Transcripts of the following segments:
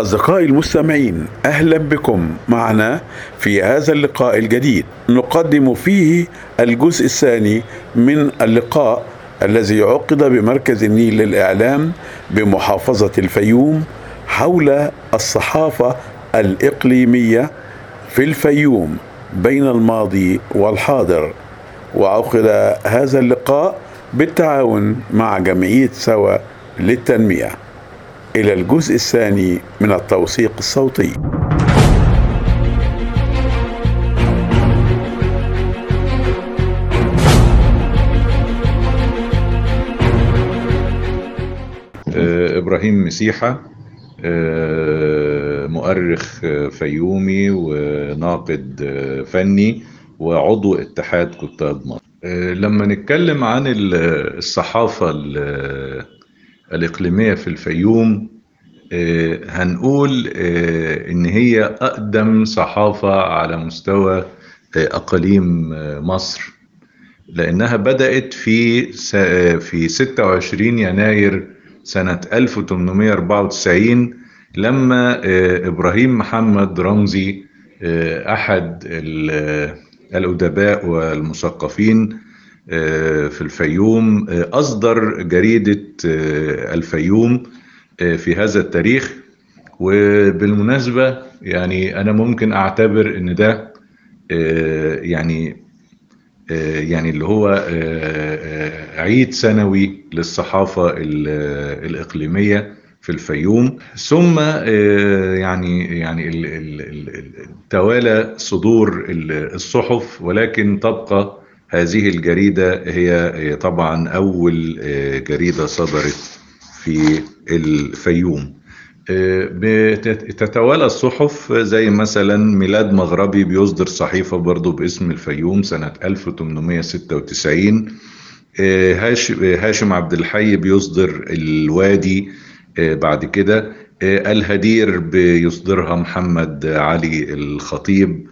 أصدقائي المستمعين أهلا بكم معنا في هذا اللقاء الجديد. نقدم فيه الجزء الثاني من اللقاء الذي عقد بمركز النيل للإعلام بمحافظة الفيوم حول الصحافة الإقليمية في الفيوم بين الماضي والحاضر. وعقد هذا اللقاء بالتعاون مع جمعية سوا للتنمية. إلى الجزء الثاني من التوثيق الصوتي. آه، إبراهيم مسيحة آه، مؤرخ آه، فيومي وناقد فني وعضو اتحاد كتاب مصر. لما نتكلم عن ال- الصحافة ال- الإقليمية في الفيوم آه، هنقول آه، إن هي أقدم صحافة على مستوى آه، أقاليم مصر. لأنها بدأت في في 26 يناير سنة 1894 لما إبراهيم محمد رمزي أحد ال- الأدباء والمثقفين في الفيوم آه، أصدر جريدة آه، الفيوم آه، في هذا التاريخ. وبالمناسبة يعني أنا ممكن أعتبر إن ده آه، يعني آه، يعني اللي هو آه، آه، عيد سنوي للصحافة ال- الإقليمية في الفيوم. ثم آه، يعني يعني ال- ال- ال- ال- توالى صدور ال- الصحف ولكن تبقى هذه الجريدة هي طبعا أول آه، جريدة صدرت في الفيوم. آه، تتوالى الصحف زي مثلا ميلاد مغربي بيصدر صحيفة برضو باسم الفيوم سنة 1896 آه، هاش- هاشم عبد الحي بيصدر الوادي بعد كده. الهدير بيصدرها محمد علي الخطيب.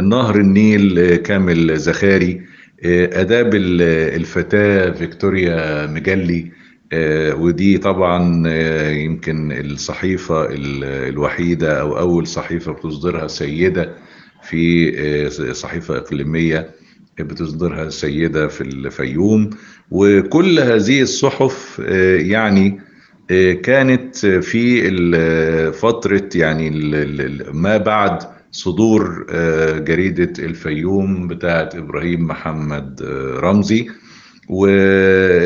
نهر النيل آه، كامل زخاري آه، آداب ال- الفتاة فيكتوريا مجلي آه، ودي طبعا آه، يمكن الصحيفة ال- الوحيدة أو أول صحيفة بتصدرها سيدة في آه، صحيفة إقليمية بتصدرها سيدة في الفيوم. وكل هذه الصحف آه، يعني آه، كانت في فترة يعني ما بعد صدور آه، جريدة الفيوم بتاعت إبراهيم محمد آه، رمزي.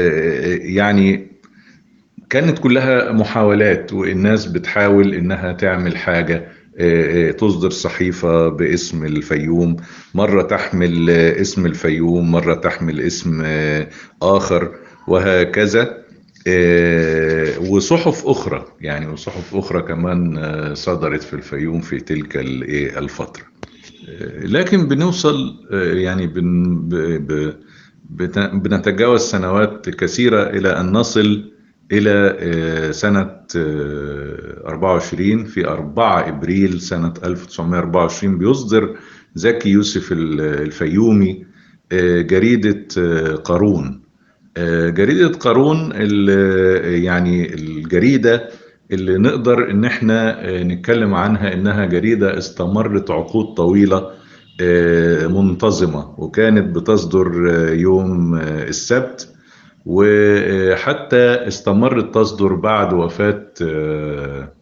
ويعني كانت كلها محاولات والناس بتحاول إنها تعمل حاجة آه، آه، تصدر صحيفة باسم الفيوم مرة تحمل آه، اسم الفيوم مرة تحمل اسم آه، آخر وهكذا. آه، وصحف أخرى يعني وصحف أخرى كمان آه، صدرت في الفيوم في تلك إيه الفترة. آه، لكن بنوصل آه، يعني بن بنتجاوز سنوات كثيرة إلى أن نصل إلى آه، سنة آه، 24 في 4 إبريل سنة 1924 بيصدر زكي يوسف ال- الفيومي آه، جريدة آه، قارون. آه، جريدة قارون ال- يعني الجريدة اللي نقدر إن إحنا آه، نتكلم عنها إنها جريدة استمرت عقود طويلة آه، منتظمة وكانت بتصدر آه، يوم آه، السبت وحتى استمرت تصدر بعد وفاة آه،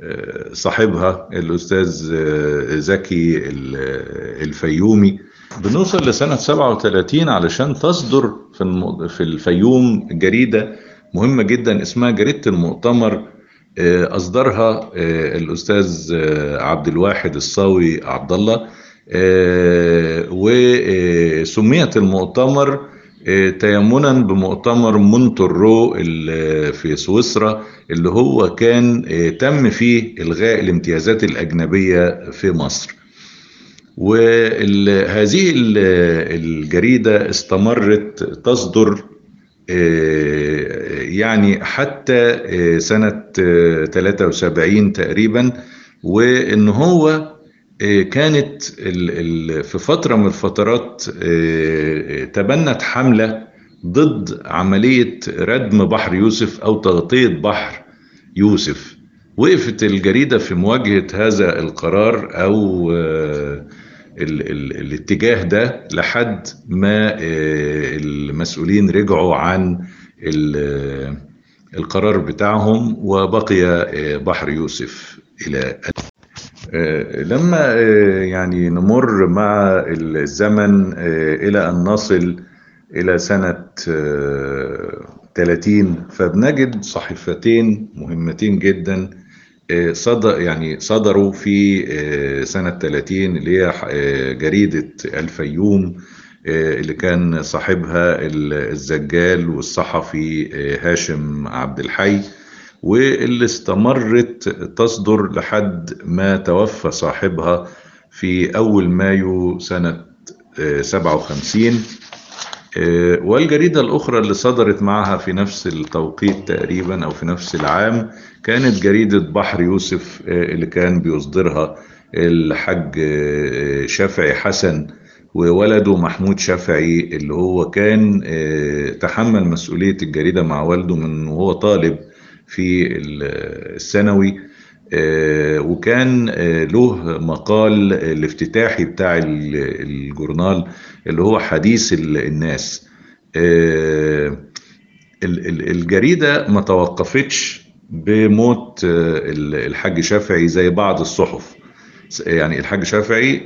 آه، صاحبها الأستاذ آه، زكي ال- الفيومي. بنوصل لسنة 37 علشان تصدر في الم- في الفيوم جريدة مهمة جدا اسمها جريدة المؤتمر آه، أصدرها آه، الأستاذ آه، عبد الواحد الصاوي عبد الله وسميت المؤتمر تيمنا بمؤتمر مونترو في سويسرا اللي هو كان تم فيه إلغاء الامتيازات الأجنبية في مصر. وهذه الجريدة استمرت تصدر آه، يعني حتى آه، سنة آه، 73 تقريبا وإن هو آه، كانت في فترة من الفترات آه، تبنت حملة ضد عملية ردم بحر يوسف أو تغطية بحر يوسف. وقفت الجريدة في مواجهة هذا القرار أو ال ال الاتجاه ده لحد ما المسؤولين رجعوا عن القرار بتاعهم وبقي بحر يوسف إلى لما يعني نمر مع الزمن إلى أن نصل إلى سنة 30 فبنجد صحيفتين مهمتين جدا صدر يعني صدروا في سنة 30 اللي هي جريدة الفيوم اللي كان صاحبها الزجال والصحفي هاشم عبد الحي واللي استمرت تصدر لحد ما توفى صاحبها في أول مايو سنة 57 والجريدة الأخرى اللي صدرت معها في نفس التوقيت تقريبا أو في نفس العام كانت جريدة بحر يوسف اللي كان بيصدرها الحاج شافعي حسن وولده محمود شافعي اللي هو كان تحمل مسؤولية الجريدة مع والده من وهو طالب في الثانوي. وكان له مقال الافتتاحي بتاع الجورنال اللي هو حديث الناس. الجريدة ما توقفتش بموت الحاج شافعي زي بعض الصحف. يعني الحاج شافعي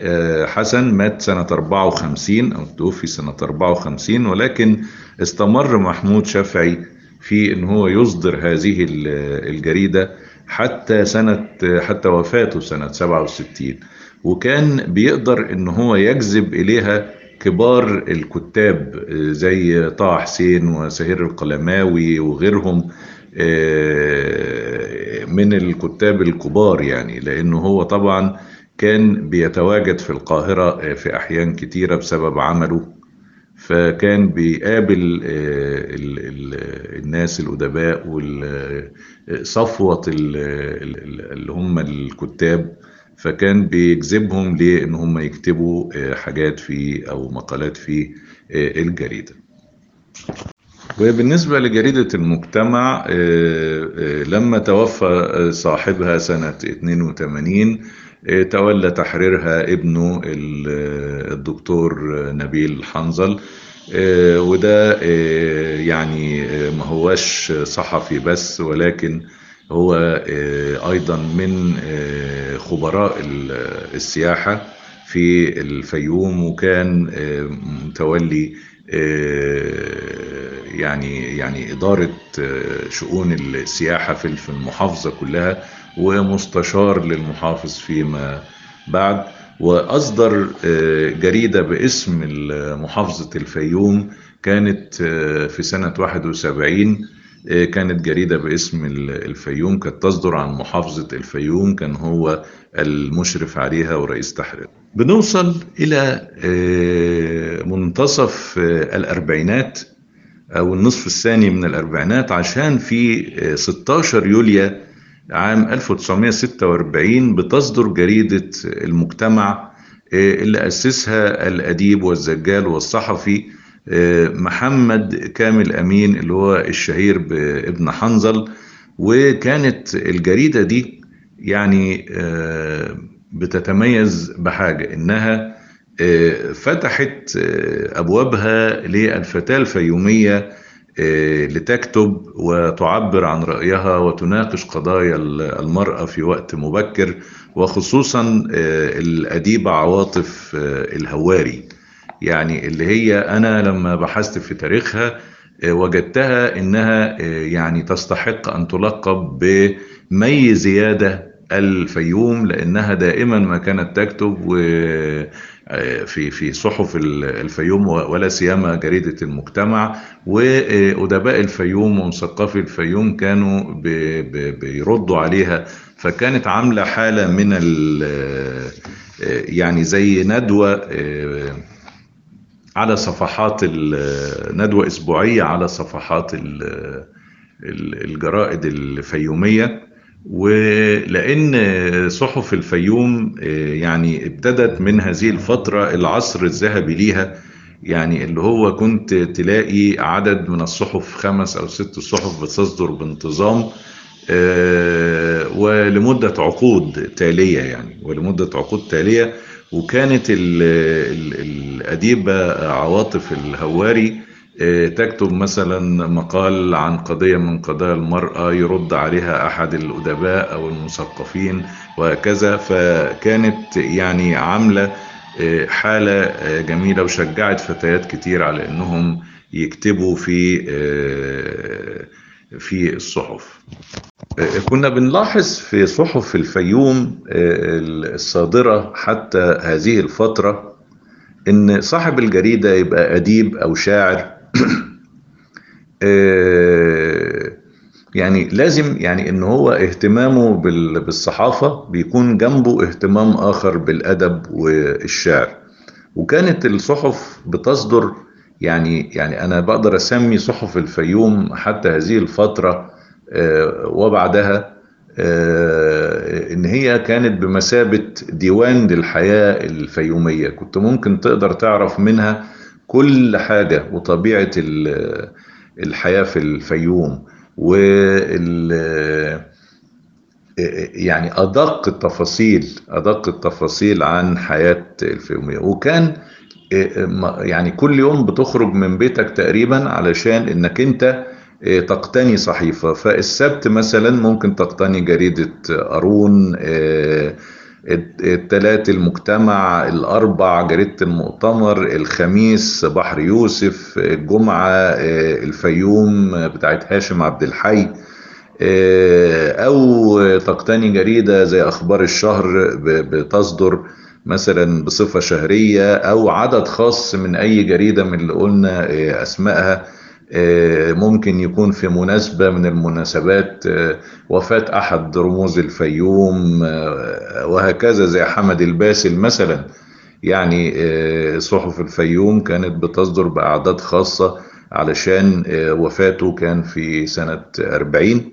حسن مات سنة 54 أو توفي سنة 54 ولكن استمر محمود شافعي في إن هو يصدر هذه الجريدة. حتى سنة حتى وفاته سنة 67 وكان بيقدر إن هو يجذب إليها كبار الكتاب زي طه حسين وسهير القلماوي وغيرهم من الكتاب الكبار يعني. لأنه هو طبعا كان بيتواجد في القاهرة في أحيان كتيرة بسبب عمله. فكان بيقابل ال ال الناس الأدباء وصفوة اللي هم الكتاب فكان بيجذبهم لأن هم يكتبوا حاجات في أو مقالات في الجريدة. وبالنسبة لجريدة المجتمع لما توفى صاحبها سنة 82 تولى تحريرها ابنه الدكتور نبيل حنظل. وده يعني ما هوش صحفي بس ولكن هو أيضا من خبراء السياحة في الفيوم وكان متولي يعني يعني إدارة شؤون السياحة في المحافظة كلها ومستشار للمحافظ فيما بعد. وأصدر جريدة باسم محافظة الفيوم كانت في سنة 71 كانت جريدة باسم الفيوم كانت تصدر عن محافظة الفيوم كان هو المشرف عليها ورئيس تحرير. بنوصل إلى منتصف الأربعينات أو النصف الثاني من الأربعينات عشان في 16 يوليو عام 1946 بتصدر جريدة المجتمع اللي أسسها الأديب والزجال والصحفي محمد كامل أمين اللي هو الشهير بابن حنظل. وكانت الجريدة دي يعني بتتميز بحاجة إنها فتحت أبوابها للفتاة الفيومية لتكتب وتعبر عن رأيها وتناقش قضايا المرأة في وقت مبكر وخصوصا الأديبة عواطف الهواري. يعني اللي هي أنا لما بحثت في تاريخها وجدتها إنها يعني تستحق أن تلقب بمي زيادة الفيوم لأنها دائما ما كانت تكتب في في صحف الفيوم ولا سيما جريدة المجتمع وأدباء الفيوم ومثقفي الفيوم كانوا بيردوا عليها. فكانت عاملة حالة من يعني زي ندوة على صفحات ندوة أسبوعية على صفحات الجرائد الفيومية. ولأن صحف الفيوم يعني ابتدت من هذه الفترة العصر الذهبي ليها يعني اللي هو كنت تلاقي عدد من الصحف خمس أو ست صحف بتصدر بانتظام ولمدة عقود تالية يعني ولمدة عقود تالية وكانت ال ال الأديبة عواطف الهواري تكتب مثلا مقال عن قضية من قضايا المرأة يرد عليها أحد الأدباء أو المثقفين وهكذا. فكانت يعني عاملة حالة جميلة وشجعت فتيات كتير على أنهم يكتبوا في في الصحف. كنا بنلاحظ في صحف الفيوم الصادرة حتى هذه الفترة إن صاحب الجريدة يبقى أديب أو شاعر. يعني لازم يعني إن هو اهتمامه بالصحافة بيكون جنبه اهتمام آخر بالأدب والشعر. وكانت الصحف بتصدر يعني يعني أنا بقدر أسمي صحف الفيوم حتى هذه الفترة وبعدها إن هي كانت بمثابة ديوان للحياة الفيومية. كنت ممكن تقدر تعرف منها كل حاجة وطبيعة الحياة في الفيوم وال يعني أدق التفاصيل أدق التفاصيل عن حياة الفيومية. وكان يعني كل يوم بتخرج من بيتك تقريبا علشان إنك أنت تقتني صحيفة. فالسبت مثلا ممكن تقتني جريدة قارون التلات المجتمع الأربع جريدة المؤتمر الخميس بحر يوسف الجمعة الفيوم بتاعت هاشم عبد الحي أو تقتني جريدة زي أخبار الشهر بتصدر مثلا بصفة شهرية أو عدد خاص من أي جريدة من اللي قلنا أسمائها. ممكن يكون في مناسبة من المناسبات وفاة أحد رموز الفيوم وهكذا زي حمد الباسل مثلا. يعني صحف الفيوم كانت بتصدر بأعداد خاصة علشان وفاته كان في سنة 40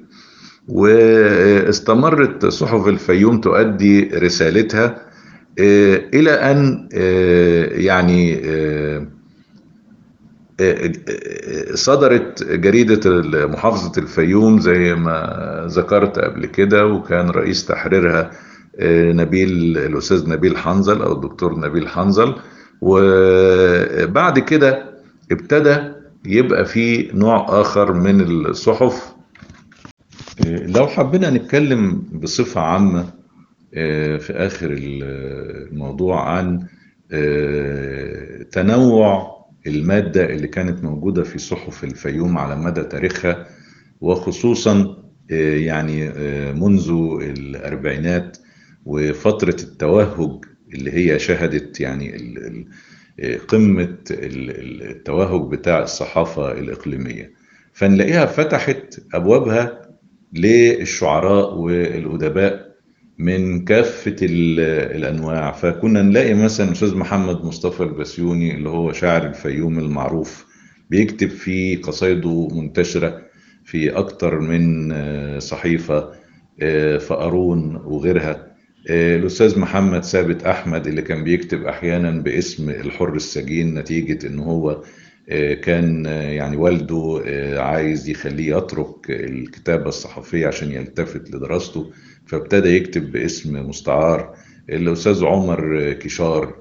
واستمرت صحف الفيوم تؤدي رسالتها إلى أن يعني صدرت جريدة محافظة الفيوم زي ما ذكرت قبل كده وكان رئيس تحريرها نبيل الأستاذ نبيل حنظل أو الدكتور نبيل حنظل. وبعد كده ابتدى يبقى في نوع آخر من الصحف. لو حبينا نتكلم بصفة عامة في آخر الموضوع عن تنوع المادة اللي كانت موجودة في صحف الفيوم على مدى تاريخها وخصوصا يعني منذ الأربعينات وفترة التوهج اللي هي شهدت يعني قمة التوهج بتاع الصحافة الإقليمية. فنلاقيها فتحت أبوابها للشعراء والأدباء من كافة الأنواع. فكنا نلاقي مثلا أستاذ محمد مصطفى البسيوني اللي هو شاعر الفيوم المعروف بيكتب في قصايده منتشرة في أكتر من صحيفة في قارون وغيرها. الأستاذ محمد ثابت أحمد اللي كان بيكتب أحيانا باسم الحر السجين نتيجة إن هو كان يعني والده عايز يخليه يترك الكتابة الصحفية عشان يلتفت لدراسته. فابتدى يكتب باسم مستعار. الأستاذ عمر كشار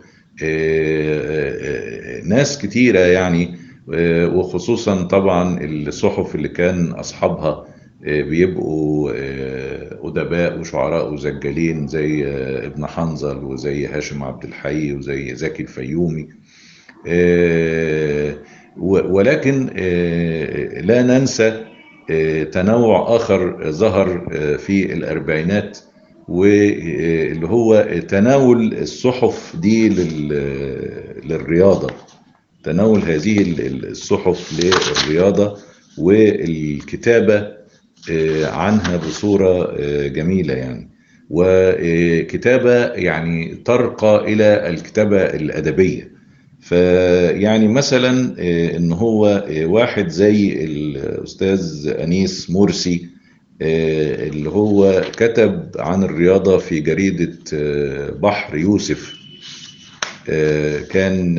ناس كتيرة يعني وخصوصا طبعا الصحف اللي كان أصحابها بيبقوا أدباء وشعراء وزجالين زي ابن حنظل وزي هاشم عبد الحي وزي زكي الفيومي. ولكن لا ننسى تنوع آخر ظهر في الأربعينات واللي هو تناول الصحف دي للرياضة. تناول هذه الصحف للرياضة والكتابة عنها بصورة جميلة يعني. وكتابة يعني ترقى إلى الكتابة الأدبية. فيعني مثلا إن هو واحد زي الأستاذ أنيس مرسي اللي هو كتب عن الرياضة في جريدة بحر يوسف. كان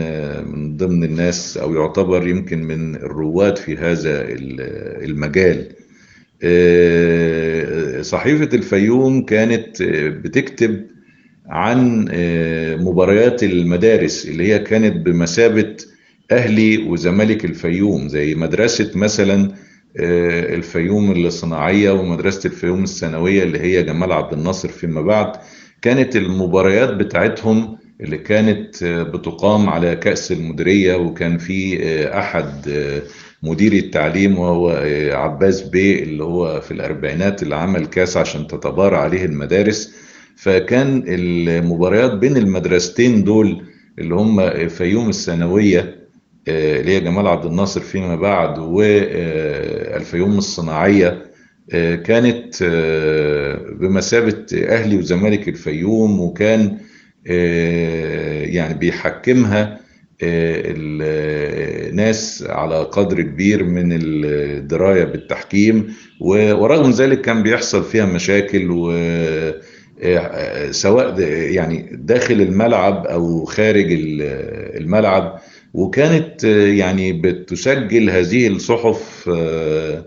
من ضمن الناس أو يعتبر يمكن من الرواد في هذا المجال. آه، صحيفة الفيوم كانت آه، بتكتب عن آه، مباريات المدارس اللي هي كانت بمثابة أهلي وزمالك الفيوم زي مدرسة مثلا آه، الفيوم الصناعية ومدرسة الفيوم الثانوية اللي هي جمال عبد الناصر فيما بعد. كانت المباريات بتاعتهم اللي كانت آه، بتقام على كأس المديرية وكان في أحد مديري التعليم وهو عباس بيه اللي هو في الأربعينات اللي عمل كاس عشان تتبارى عليه المدارس. فكان المباريات بين المدرستين دول اللي هم فيوم الثانوية آه، اللي هي جمال عبد الناصر فيما بعد والفيوم الصناعية آه، كانت آه، بمثابة أهلي وزمالك الفيوم وكان يعني بيحكمها الناس على قدر كبير من الدراية بالتحكيم ورغم ذلك كان بيحصل فيها مشاكل و سواء يعني داخل الملعب أو خارج ال- الملعب وكانت يعني بتسجل هذه الصحف آه،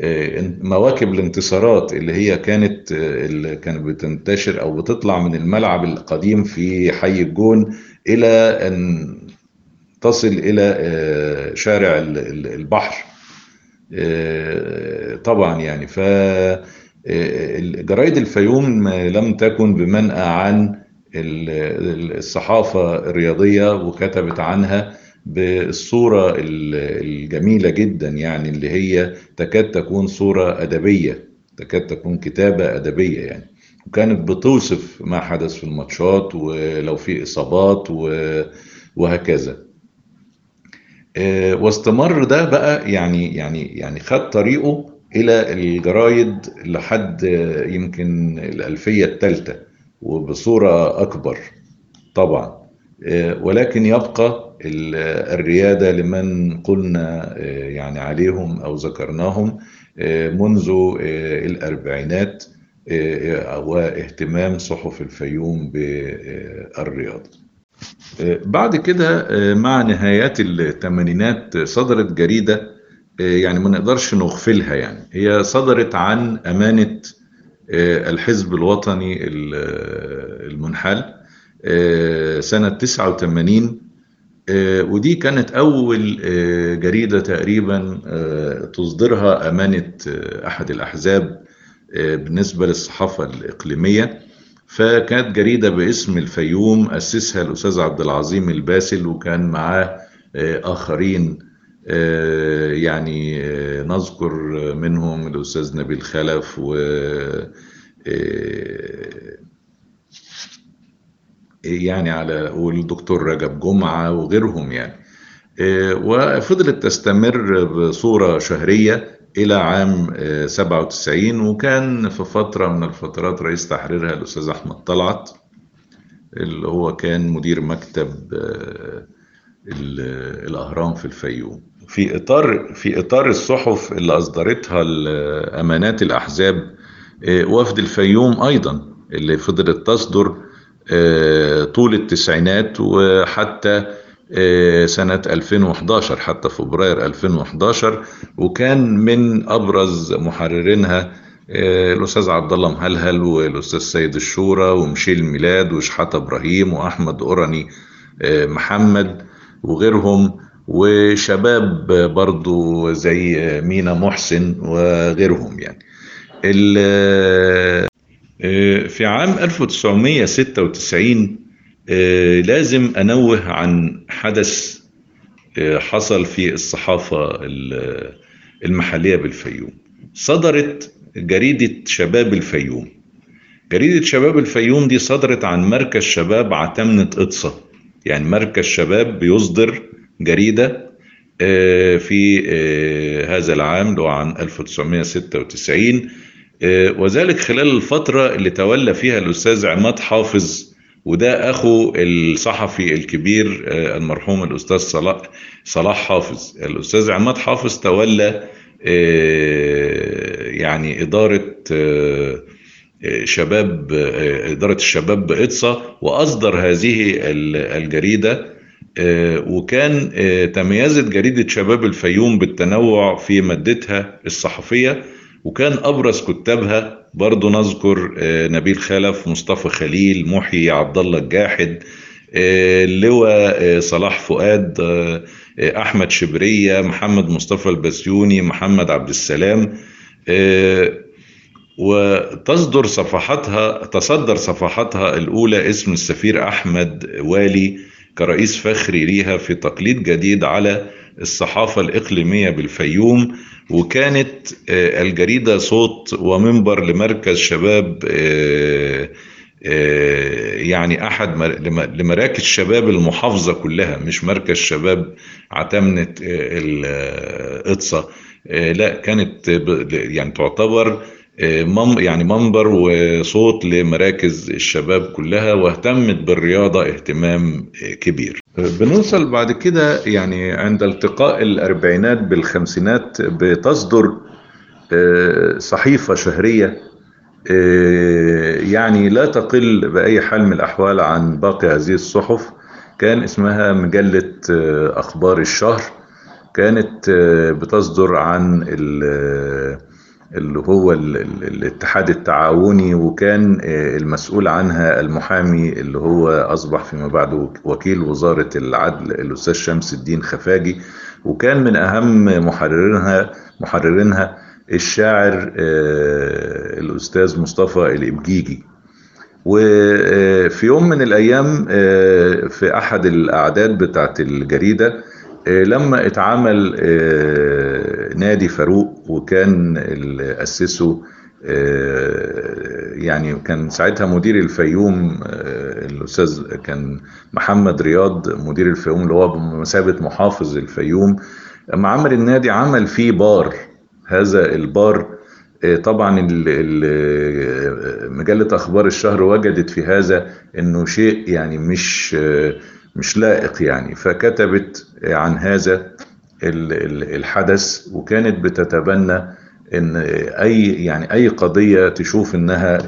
آه، مواكب الانتصارات اللي هي كانت آه، اللي كانت بتنتشر أو بتطلع من الملعب القديم في حي الجون إلى أن تصل إلى شارع ال- ال- البحر. طبعا يعني ف جرايد الفيوم لم تكن بمنأى عن ال- الصحافة الرياضية وكتبت عنها بالصورة ال- الجميلة جدا يعني اللي هي تكاد تكون صورة أدبية تكاد تكون كتابة أدبية يعني. وكانت بتوصف ما حدث في الماتشات ولو في إصابات وهكذا. آه، واستمر ده بقى يعني يعني يعني خد طريقه إلى الجرايد لحد يمكن الألفية الثالثة وبصورة أكبر طبعا. آه، ولكن يبقى ال- الريادة لمن قلنا آه، يعني عليهم أو ذكرناهم آه، منذ الأربعينات آه، واهتمام صحف الفيوم بالرياضة آه، بعد كده مع نهايات الثمانينات صدرت جريدة آه، يعني ما نقدرش نغفلها يعني. هي صدرت عن أمانة آه، الحزب الوطني ال- آه، المنحل آه، سنة 89 آه، ودي كانت أول آه، جريدة تقريبا آه، تصدرها أمانة آه، أحد الأحزاب آه، بالنسبة للصحافة الإقليمية. فكانت جريدة باسم الفيوم أسسها الأستاذ عبد العظيم الباسل وكان معاه آه، آخرين آه، يعني آه، نذكر منهم الأستاذ نبيل خلف و آه، يعني على والدكتور رجب جمعة وغيرهم يعني. آه، وفضلت تستمر بصورة شهرية إلى عام آه، 97 وكان في فترة من الفترات رئيس تحريرها الأستاذ أحمد طلعت اللي هو كان مدير مكتب ال- الأهرام في الفيوم. في إطار في إطار الصحف اللي أصدرتها ال- أمانات الأحزاب آه، وفد الفيوم أيضا اللي فضلت تصدر آه، طول التسعينات وحتى آه، سنة 2011 حتى فبراير 2011 وكان من أبرز محررينها الأستاذ عبد الله مهلهل والأستاذ سيد الشورى ومشيل ميلاد وشحاتة إبراهيم وأحمد أوراني محمد. وغيرهم وشباب برضو زي مينا محسن وغيرهم يعني. آه، في عام 1996 آه، لازم أنوه عن حدث آه، حصل في الصحافة ال- المحلية بالفيوم. صدرت جريدة شباب الفيوم. جريدة شباب الفيوم دي صدرت عن مركز شباب عتمنة إطسا يعني مركز شباب بيصدر جريدة آه، في آه، هذا العام اللي هو عام 1996 آه، وذلك خلال الفترة اللي تولى فيها الأستاذ عماد حافظ وده أخو الصحفي الكبير المرحوم الأستاذ صلاح صلاح حافظ. الأستاذ عماد حافظ تولى يعني آه، شباب آه، إدارة الشباب بإطسا وأصدر هذه ال- الجريدة. آه، وكان آه، تميزت جريدة شباب الفيوم بالتنوع في مادتها الصحفية وكان أبرز كتابها برضو نذكر نبيل خلف مصطفى خليل محي عبد الله الجاحد اللواء صلاح فؤاد أحمد شبرية محمد مصطفى البسيوني محمد عبد السلام. وتصدر صفحاتها تصدر صفحاتها الأولى اسم السفير أحمد والي كرئيس فخري ليها في تقليد جديد على الصحافة الإقليمية بالفيوم وكانت الجريدة صوت ومنبر لمركز شباب يعني أحد لمراكز شباب المحافظة كلها مش مركز شباب عتمنة الإطسة لا كانت يعني تعتبر يعني منبر وصوت لمراكز الشباب كلها واهتمت بالرياضة اهتمام كبير. بنوصل بعد كده يعني عند التقاء الأربعينات بالخمسينات بتصدر صحيفة شهرية يعني لا تقل بأي حال من الأحوال عن باقي هذه الصحف. كان اسمها مجلة أخبار الشهر. كانت بتصدر عن اللي هو الاتحاد التعاوني وكان المسؤول عنها المحامي اللي هو أصبح فيما بعد وكيل وزارة العدل الأستاذ شمس الدين خفاجي. وكان من أهم محررينها محررينها الشاعر الأستاذ مصطفى الإبجيجي. وفي يوم من الأيام في أحد الأعداد بتاعت الجريدة لما اتعمل نادي فاروق وكان اللي أسسه يعني كان ساعتها مدير الفيوم الأستاذ كان محمد رياض مدير الفيوم اللي هو بمثابة محافظ الفيوم. لما عمل النادي عمل فيه بار. هذا البار طبعا مجلة أخبار الشهر وجدت في هذا أنه شيء يعني مش مش لائق يعني. فكتبت عن هذا الحدث وكانت بتتبنى إن أي يعني أي قضية تشوف إنها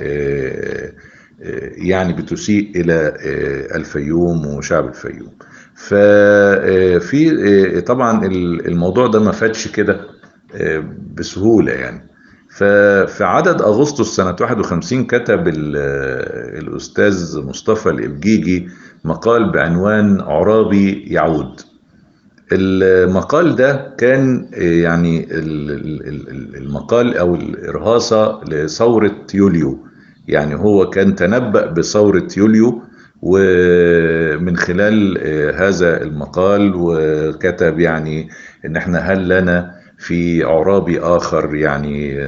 يعني بتسيء إلى الفيوم وشعب الفيوم. ففي طبعا الموضوع ده ما فاتش كده بسهولة يعني. ففي عدد أغسطس سنة 51 كتب الأستاذ مصطفى الابجيجي مقال بعنوان عرابي يعود. المقال ده كان يعني المقال أو الإرهاصة لثورة يوليو. يعني هو كان تنبأ بثورة يوليو ومن خلال هذا المقال وكتب يعني إن إحنا هل لنا في عرابي آخر يعني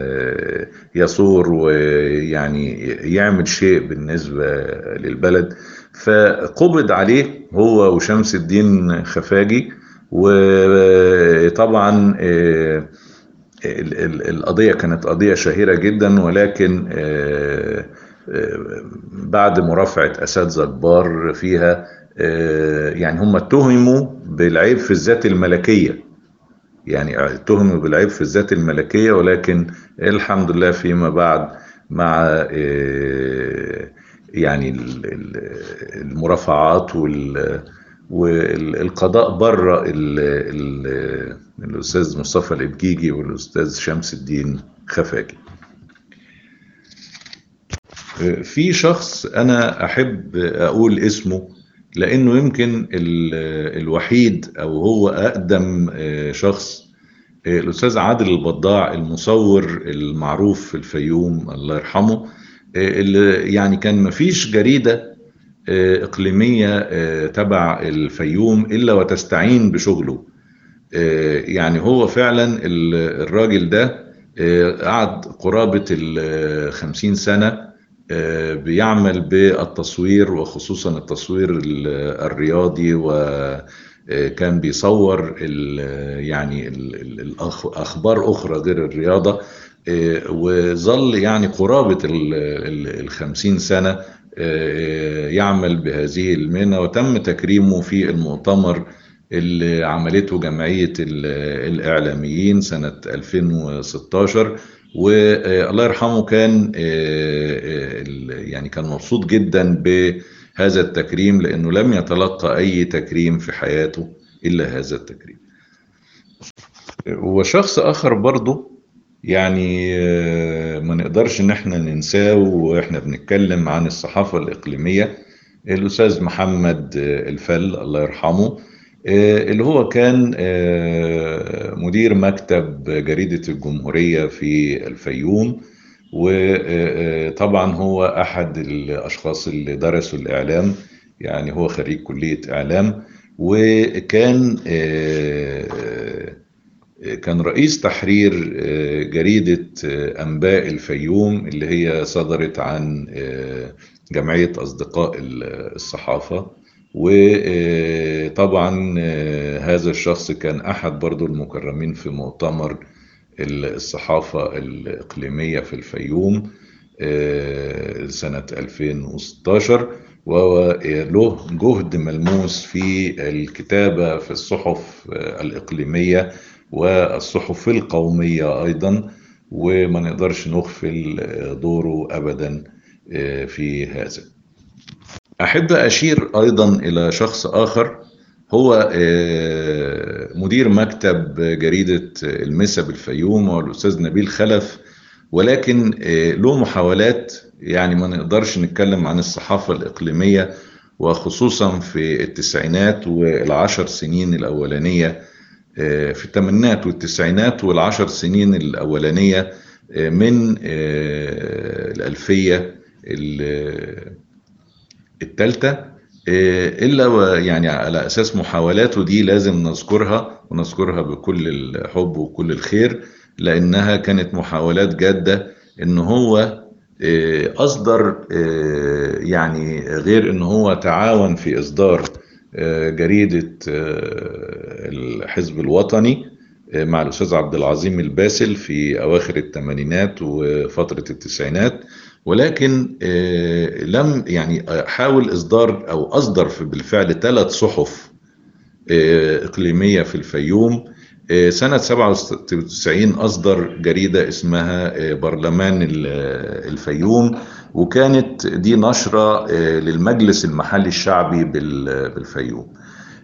يثور ويعني يعمل شيء بالنسبة للبلد. فقبض عليه هو وشمس الدين خفاجي وطبعا القضية كانت قضية شهيرة جدا ولكن بعد مرافعة أساتذة كبار فيها يعني هم اتهموا بالعيب في الذات الملكية. يعني اتهموا بالعيب في الذات الملكية ولكن الحمد لله فيما بعد مع يعني المرافعات وال والقضاء بره الأستاذ مصطفى الإبجيجي والأستاذ شمس الدين خفاجي. في شخص أنا أحب أقول اسمه لأنه يمكن الوحيد أو هو أقدم شخص الأستاذ عادل البضاع المصور المعروف في الفيوم الله يرحمه. اللي يعني كان مفيش جريدة إقليمية تبع الفيوم إلا وتستعين بشغله. يعني هو فعلا الراجل ده قعد قرابة الخمسين سنة بيعمل بالتصوير وخصوصا التصوير الرياضي وكان بيصور يعني الأخبار أخرى غير الرياضة. وظل يعني قرابة الخمسين سنة يعمل بهذه المهنة وتم تكريمه في المؤتمر اللي عملته جمعية الإعلاميين سنة 2016 والله يرحمه كان يعني كان مبسوط جدا بهذا التكريم لأنه لم يتلقى أي تكريم في حياته إلا هذا التكريم. وشخص آخر برضه يعني ما نقدرش إن إحنا ننساه وإحنا بنتكلم عن الصحافة الإقليمية الأستاذ محمد الفل الله يرحمه اللي هو كان مدير مكتب جريدة الجمهورية في الفيوم وطبعا هو أحد الأشخاص اللي درسوا الإعلام يعني هو خريج كلية إعلام وكان كان رئيس تحرير جريدة أنباء الفيوم اللي هي صدرت عن جمعية أصدقاء الصحافة. وطبعا هذا الشخص كان أحد برضو المكرمين في مؤتمر الصحافة الإقليمية في الفيوم سنة 2016 وهو له جهد ملموس في الكتابة في الصحف الإقليمية. والصحف القومية أيضا وما نقدرش نغفل دوره أبدا في هذا. أحب أشير أيضا إلى شخص آخر هو مدير مكتب جريدة المسا بالفيوم والأستاذ نبيل خلف ولكن له محاولات يعني ما نقدرش نتكلم عن الصحافة الإقليمية وخصوصا في التسعينات والعشر سنين الأولانية. في الثمانينات والتسعينات والعشر سنين الأولانية من الألفية الثالثة إلا يعني على أساس محاولاته دي لازم نذكرها ونذكرها بكل الحب وكل الخير لأنها كانت محاولات جادة إن هو أصدر يعني غير إن هو تعاون في إصدار جريدة الحزب الوطني مع الأستاذ عبد العظيم الباسل في أواخر الثمانينات وفترة التسعينات. ولكن لم يعني حاول إصدار أو أصدر بالفعل ثلاث صحف إقليمية في الفيوم. سنة 97 أصدر جريدة اسمها برلمان الفيوم. وكانت دي نشرة للمجلس المحلي الشعبي بالفيوم.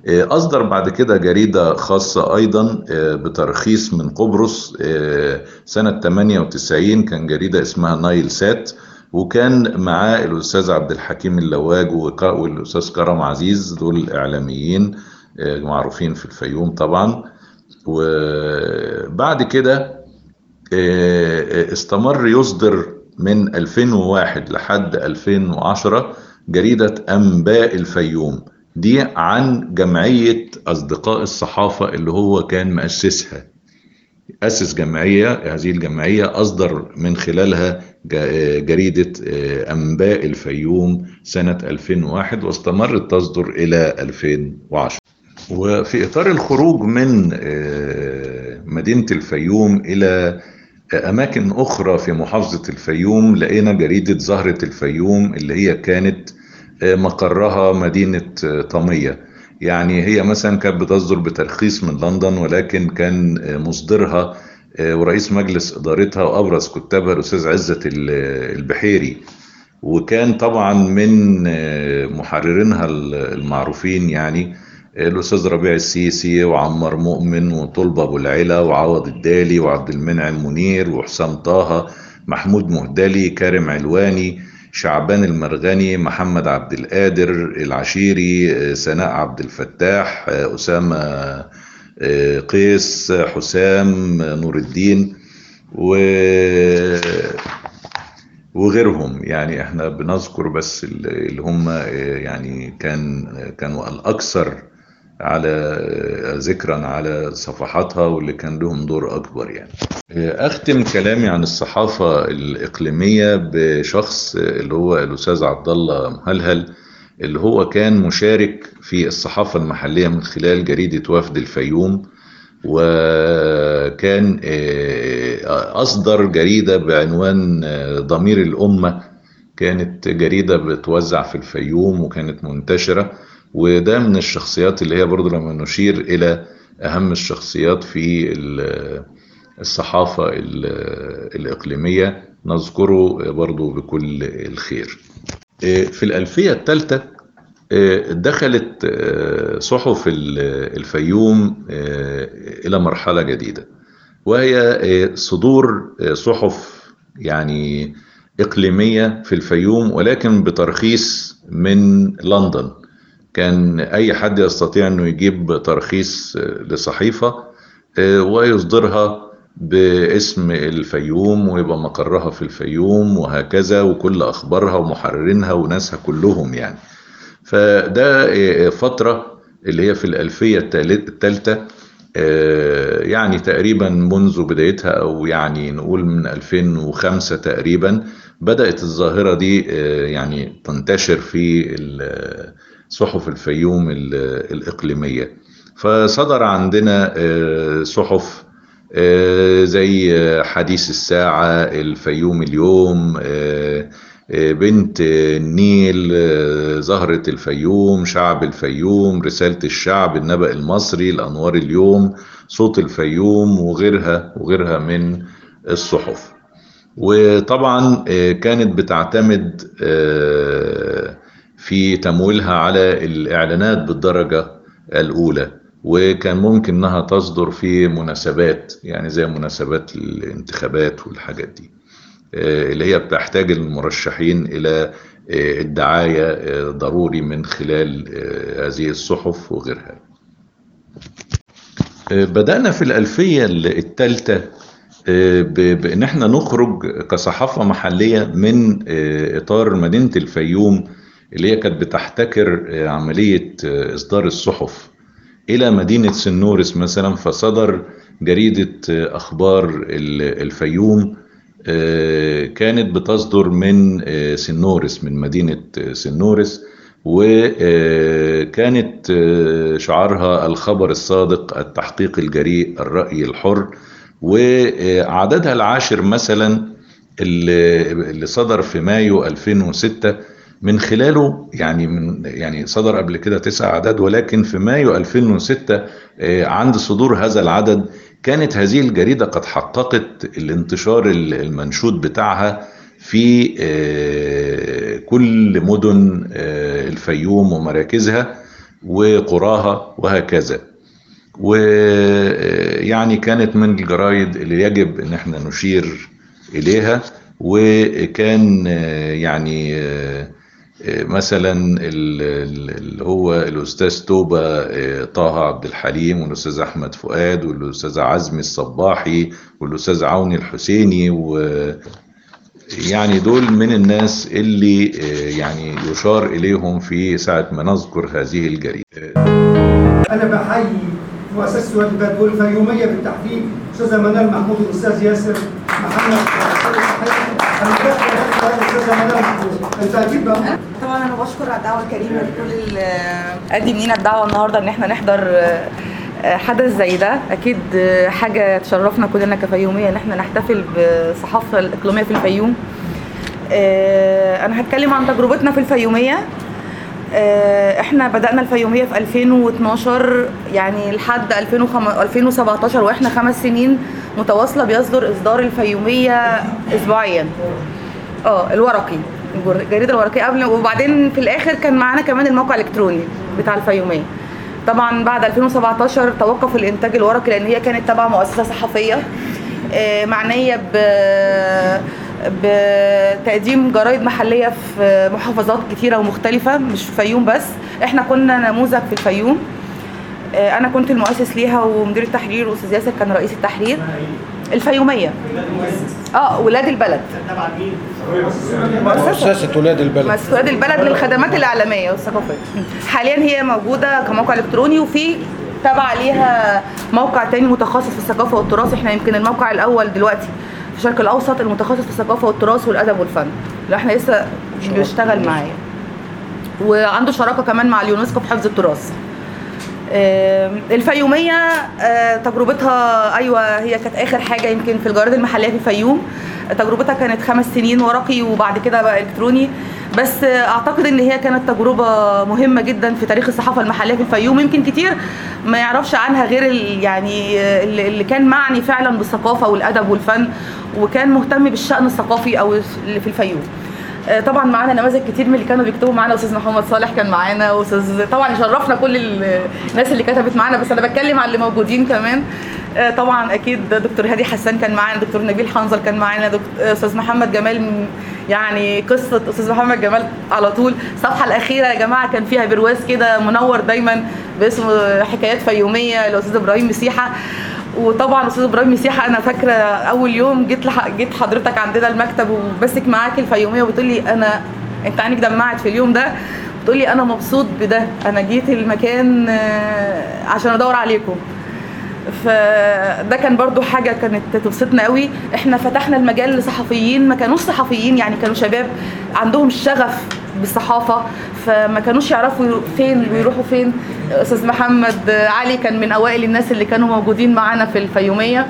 أصدر بعد كده جريدة خاصة أيضا بترخيص من قبرص سنة 98 كان جريدة اسمها نايل سات وكان معاه الأستاذ عبد الحكيم اللواج والأستاذ كرم عزيز دول إعلاميين معروفين في الفيوم طبعا. وبعد كده استمر يصدر من 2001 لحد 2010 جريدة أنباء الفيوم. دي عن جمعية أصدقاء الصحافة اللي هو كان مؤسسها أسس جمعية هذه الجمعية أصدر من خلالها جريدة أنباء الفيوم سنة 2001 واستمرت تصدر إلى 2010 وفي إطار الخروج من مدينة الفيوم إلى أماكن أخرى في محافظة الفيوم لقينا جريدة زهرة الفيوم اللي هي كانت مقرها مدينة طمية يعني هي مثلا كانت بتصدر بترخيص من لندن ولكن كان مصدرها ورئيس مجلس إدارتها وأبرز كتابها الأستاذ عزت البحيري. وكان طبعا من محررينها المعروفين يعني. الأستاذ ربيع السيسي وعمر مؤمن وطلبة أبو العلا وعوض الدالي وعبد المنعم منير وحسام طه محمود مهدلي كارم علواني شعبان المرغني محمد عبد القادر العشيري سناء عبد الفتاح أسامة قيس حسام نور الدين و وغيرهم. يعني إحنا بنذكر بس اللي هم يعني كان كانوا الأكثر على ذكرا على صفحاتها واللي كان لهم دور أكبر يعني. أختم كلامي عن الصحافة الإقليمية بشخص اللي هو الأستاذ عبد الله مهلهل اللي هو كان مشارك في الصحافة المحلية من خلال جريدة وفد الفيوم وكان أصدر جريدة بعنوان ضمير الأمة. كانت جريدة بتوزع في الفيوم وكانت منتشرة. وده من الشخصيات اللي هي برضو لما نشير إلى أهم الشخصيات في الصحافة الإقليمية نذكره برضو بكل الخير. في الألفية الثالثة دخلت صحف الفيوم إلى مرحلة جديدة وهي صدور صحف يعني إقليمية في الفيوم ولكن بترخيص من لندن. كان أي حد يستطيع أنه يجيب ترخيص آه، لصحيفة آه، ويصدرها باسم الفيوم ويبقى مقرها في الفيوم وهكذا وكل أخبارها ومحررينها وناسها كلهم يعني. فده آه، فترة اللي هي في الألفية الثالثة يعني تقريبا منذ بدايتها أو يعني نقول من 2005 تقريبا بدأت الظاهرة دي آه، يعني تنتشر في صحف الفيوم ال- الإقليمية. فصدر عندنا آه، صحف آه، زي آه، حديث الساعة الفيوم اليوم بنت النيل زهرة الفيوم شعب الفيوم رسالة الشعب النبأ المصري الأنوار اليوم صوت الفيوم وغيرها وغيرها من الصحف. وطبعا كانت بتعتمد في تمويلها على الإعلانات بالدرجة الأولى وكان ممكن إنها تصدر في مناسبات يعني زي مناسبات الانتخابات والحاجات دي آه، اللي هي بتحتاج المرشحين إلى آه، الدعاية آه، ضروري من خلال هذه الصحف وغيرها. بدأنا في الألفية الثالثة بان إحنا نخرج كصحافة محلية من إطار مدينة الفيوم اللي هي كانت بتحتكر آه، عملية آه، إصدار الصحف إلى مدينة سنورس مثلا فصدر جريدة آه، أخبار ال- الفيوم كانت بتصدر من سنورس من مدينة آه، سنورس وكانت شعارها الخبر الصادق التحقيق الجريء الرأي الحر وعددها العاشر مثلا اللي صدر في مايو 2006 من خلاله يعني من يعني صدر قبل كده تسع أعداد ولكن في مايو 2006 آه، عند صدور هذا العدد كانت هذه الجريدة قد حققت الانتشار المنشود بتاعها في آه، كل مدن آه، الفيوم ومراكزها وقراها وهكذا. ويعني كانت من الجرايد اللي يجب إن إحنا نشير إليها وكان يعني مثلا ال- ال- اللي هو الأستاذ توبة آه، طه عبد الحليم والأستاذ أحمد فؤاد والأستاذ عزمي الصباحي والأستاذ عوني الحسيني و يعني دول من الناس اللي آه، يعني يشار إليهم في ساعة ما نذكر هذه الجريده أنا بحيي مؤسسة وادي والفيوميه بالتحديد أستاذة منال محمود والأستاذ ياسر محمد. طبعا أنا بشكر على الدعوة الكريمة لكل لينا الدعوة النهارده إن إحنا نحضر آه، حدث زي ده. أكيد آه، حاجة تشرفنا كلنا كفيومية إن إحنا نحتفل بالصحافه الإقليمية في الفيوم. آه، أنا هتكلم عن تجربتنا في الفيومية. إحنا بدأنا الفيومية في 2012 يعني لحد 2005 2017 وإحنا خمس سنين متواصلة بيصدر إصدار الفيومية أسبوعيا. آه الورقي. الجر- الجريدة الورقية قبل وبعدين في الآخر كان معانا كمان الموقع الإلكتروني بتاع الفيومية. طبعا بعد 2017 توقف الإنتاج الورقي لأن هي كانت تبع مؤسسة صحفية آه، معنية ب بتقديم جرايد محلية في محافظات كتيرة ومختلفة مش في الفيوم بس. إحنا كنا نموذج في الفيوم. آه، أنا كنت المؤسس ليها ومدير التحرير وأستاذ ياسر كان رئيس التحرير. الفيومية. آه ولاد البلد. مؤسسة مؤسسة ولاد البلد. مؤسسة ولاد البلد للخدمات الإعلامية والثقافية. حاليا هي موجودة كموقع إلكتروني وفي تبع ليها موقع تاني متخصص في الثقافة والتراث. إحنا يمكن الموقع الأول دلوقتي في الشرق الأوسط المتخصص في الثقافة والتراث والأدب والفن. اللي إحنا لسه بيشتغل معايا. وعنده شراكة كمان مع اليونسكو في حفظ التراث. آم، الفيومية آه، تجربتها أيوة هي كانت آخر حاجة يمكن في الجرائد المحلية في الفيوم. تجربتها كانت خمس سنين ورقي وبعد كده بقى إلكتروني. بس آه، أعتقد إن هي كانت تجربة مهمة جدا في تاريخ الصحافة المحلية في الفيوم. يمكن كتير ما يعرفش عنها غير يعني آه، اللي كان معني فعلا بالثقافة والأدب والفن وكان مهتم بالشأن الثقافي اللي في الفيوم. آه، طبعا معانا نماذج كتير من اللي كانوا بيكتبوا معانا. أستاذ محمد صالح كان معانا وأستاذ طبعا شرفنا كل ال- الناس اللي كتبت معانا بس أنا بتكلم على اللي موجودين كمان. آه، طبعا أكيد دكتور هادي حسان كان معانا دكتور نبيل حنظل كان معانا دكتور أستاذ محمد جمال يعني قصة أستاذ محمد جمال على طول. الصفحة الأخيرة يا جماعة كان فيها برواز كده منور دايما باسم حكايات فيومية الاستاذ إبراهيم مسيحة. وطبعا أستاذ إبراهيم مسيحة أنا فاكرة أول يوم جيت لح... جيت حضرتك عندنا المكتب وماسك معاك الفيومية وبتقول لي أنا أنت عينك دمعت في اليوم ده بتقول لي أنا مبسوط بده أنا جيت المكان آه، عشان أدور عليكم. فده كان برضو حاجة كانت تبسطنا قوي. إحنا فتحنا المجال لصحفيين ما كانوش صحفيين يعني كانوا شباب عندهم شغف بالصحافة. فما كانوش يعرفوا فين ويروحوا فين. أستاذ محمد علي كان من أوائل الناس اللي كانوا موجودين معانا في الفيومية.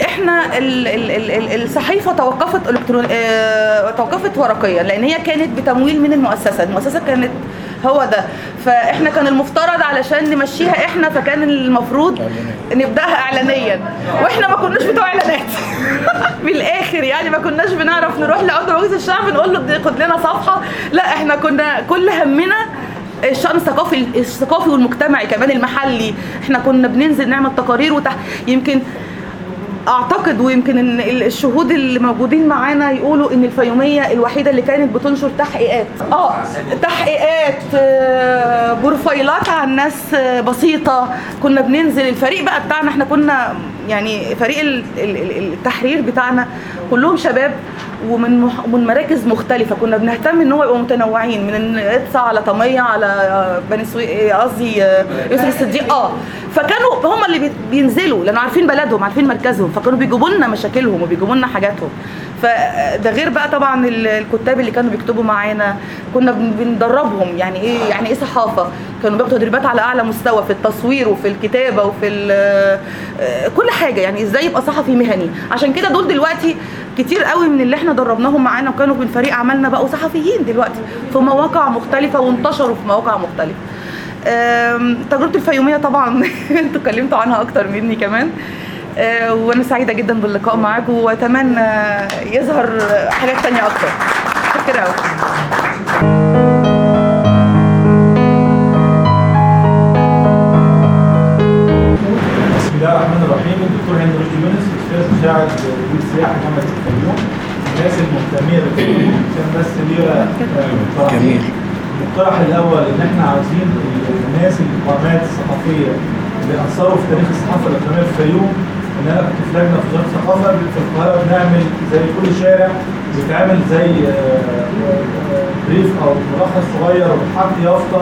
إحنا ال- ال- ال- ال- الصحيفة توقفت الكترون آه توقفت ورقيا لأن هي كانت بتمويل من المؤسسة. المؤسسة كانت هو ده. فإحنا كان المفترض علشان نمشيها إحنا فكان المفروض نبدأها اعلانيا. وإحنا ما كناش بتوع إعلانات. من الآخر يعني ما كناش بنعرف نروح لعضو مجلس الشعب نقول له خد لنا صفحة. لا إحنا كنا كل همنا الشأن الثقافي الثقافي والمجتمعي كمان المحلي. إحنا كنا بننزل نعمل تقارير وتح... يمكن أعتقد ويمكن إن ال- الشهود اللي موجودين معانا يقولوا إن الفيومية الوحيدة اللي كانت بتنشر تحقيقات. آه تحقيقات آه، بروفايلات عن ناس آه، بسيطة. كنا بننزل الفريق بقى بتاعنا إحنا كنا يعني فريق ال- ال- ال- التحرير بتاعنا كلهم شباب. ومن مح- من مراكز مختلفة. كنا بنهتم إن هو يبقوا متنوعين من اقصى على طمية على بني سويف قصدي آه، يوسف الصديق. آه. فكانوا هم اللي بي- بينزلوا لأنه عارفين بلدهم عارفين مركزهم فكانوا بيجيبوا لنا مشاكلهم وبيجيبوا لنا حاجاتهم. فده غير بقى طبعا ال- الكتاب اللي كانوا بيكتبوا معانا. كنا بن- بندربهم يعني إيه يعني إيه صحافة؟ كانوا بياخدوا تدريبات على أعلى مستوى في التصوير وفي الكتابة وفي آه، كل حاجة. يعني إزاي يبقى صحفي مهني؟ عشان كده دول دلوقتي كتير قوي من اللي إحنا دربناهم معانا وكانوا من فريق عملنا بقوا صحفيين دلوقتي في مواقع مختلفة وانتشروا في مواقع مختلفة. آم، تجربة الفيومية طبعا أنتوا اتكلمتوا عنها أكتر مني كمان. آه، وأنا سعيدة جدا باللقاء معاكم وأتمنى يظهر حاجات تانية أكتر. شكرا. قوي بسم الله الرحمن الرحيم. الدكتور هند رشدي يونس أستاذ مساعد وزير السياحه جامعه الناس المهتميه عشان بس ليها مقترحين المقترح الأول إن إحنا عاوزين الناس القامات الصحفيه اللي أثروا في تاريخ الصحافة الاقليميه في الفيوم ان أنا كنت في لجنة في وزارة الثقافة في القاهرة بنعمل زي كل شارع بيتعمل زي آه، آه، بريف أو ملخص صغير وبتحط يافطة.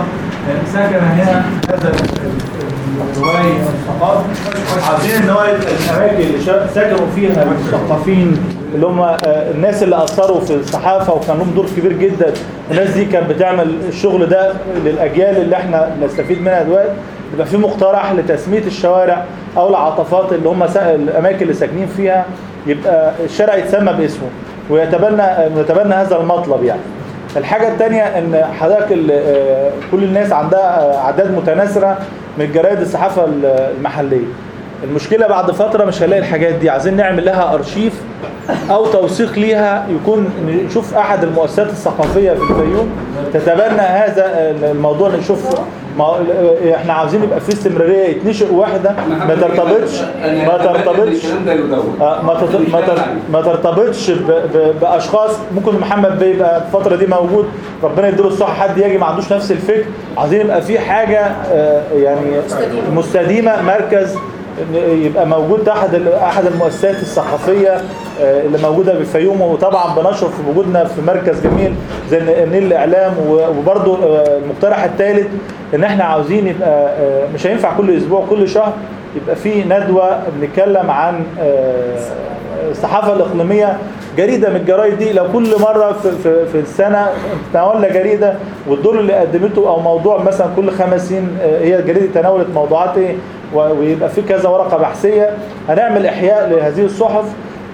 آه، سكن هنا هذا الرواي الثقافي عايزين إن هو الأماكن اللي سكنوا فيها المثقفين اللي هم آه، الناس اللي أثروا في الصحافة وكان لهم دور كبير جدا. الناس دي كانت بتعمل الشغل ده للأجيال اللي إحنا نستفيد منها دلوقتي. يبقى في مقترح لتسمية الشوارع أو العطفات اللي هم الأماكن اللي ساكنين فيها. يبقى الشارع يتسمى باسمه ويتبنى نتبنى هذا المطلب يعني. الحاجة التانية إن حضرتك آه، كل الناس عندها آه، أعداد متناثرة من جرائد الصحافة ال- المحلية. المشكلة بعد فترة مش هنلاقي الحاجات دي. عايزين نعمل لها أرشيف أو توثيق ليها. يكون نشوف أحد المؤسسات الثقافية في الفيوم تتبنى هذا الموضوع نشوف ما إحنا عاوزين يبقى في استمرارية. يتنشئ واحدة. ما ترتبطش ما ترتبطش آه، ما ما تر- ما ترتبطش بأشخاص. ممكن محمد بيه يبقى الفترة دي موجود. ربنا يديله الصحة. حد يجي ما عندوش نفس الفكر. عايزين يبقى في حاجة آه، يعني مستديمة. مركز. يبقى موجود أحد ال- أحد المؤسسات الثقافية آه، اللي موجودة بالفيوم وطبعا بنشرف في وجودنا في مركز جميل زي النيل الإعلام وبرده المقترح الثالث إن إحنا عاوزين يبقى آه، مش هينفع كل أسبوع كل شهر يبقى في ندوة بنتكلم عن آه، الصحافة الإقليمية جريدة من الجرايد دي. لو كل مرة في, في, في السنة تناولنا جريدة والدور اللي قدمته أو موضوع مثلا كل خمس سنين آه، هي الجريدة تناولت موضوعات إيه؟ ويبقى في كذا ورقة بحثية. هنعمل إحياء لهذه الصحف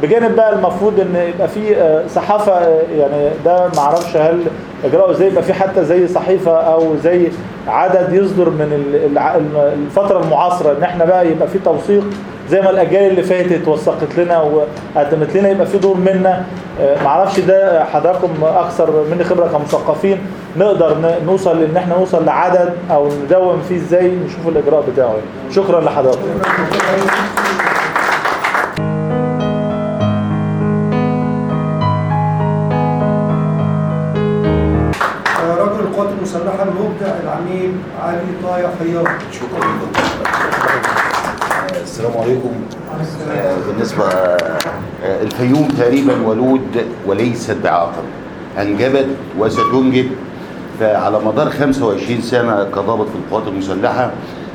بجانب بقى المفروض إن يبقى في آه، صحافة آه، يعني ده ما أعرفش هل إجراءه إزاي يبقى في حتى زي صحيفة أو زي عدد يصدر من ال- الع- الفترة المعاصرة إن إحنا بقى يبقى في توثيق زي ما الأجيال اللي فاتت وثقت لنا وقدمت لنا يبقى في دور منا آه، معرفش ده حضراتكم أكثر مني خبرة كمثقفين نقدر نوصل إن إحنا نوصل لعدد أو ندون فيه إزاي نشوف الإجراء بتاعه. شكرا لحضراتكم المسلحة المبدع العميد علي طايع خياط شكرا السلام عليكم. بالنسبة آه، الفيوم تقريبا ولود وليست بعاقل أنجبت وستنجب. فعلى مدار 25 سنة كضابط في القوات المسلحة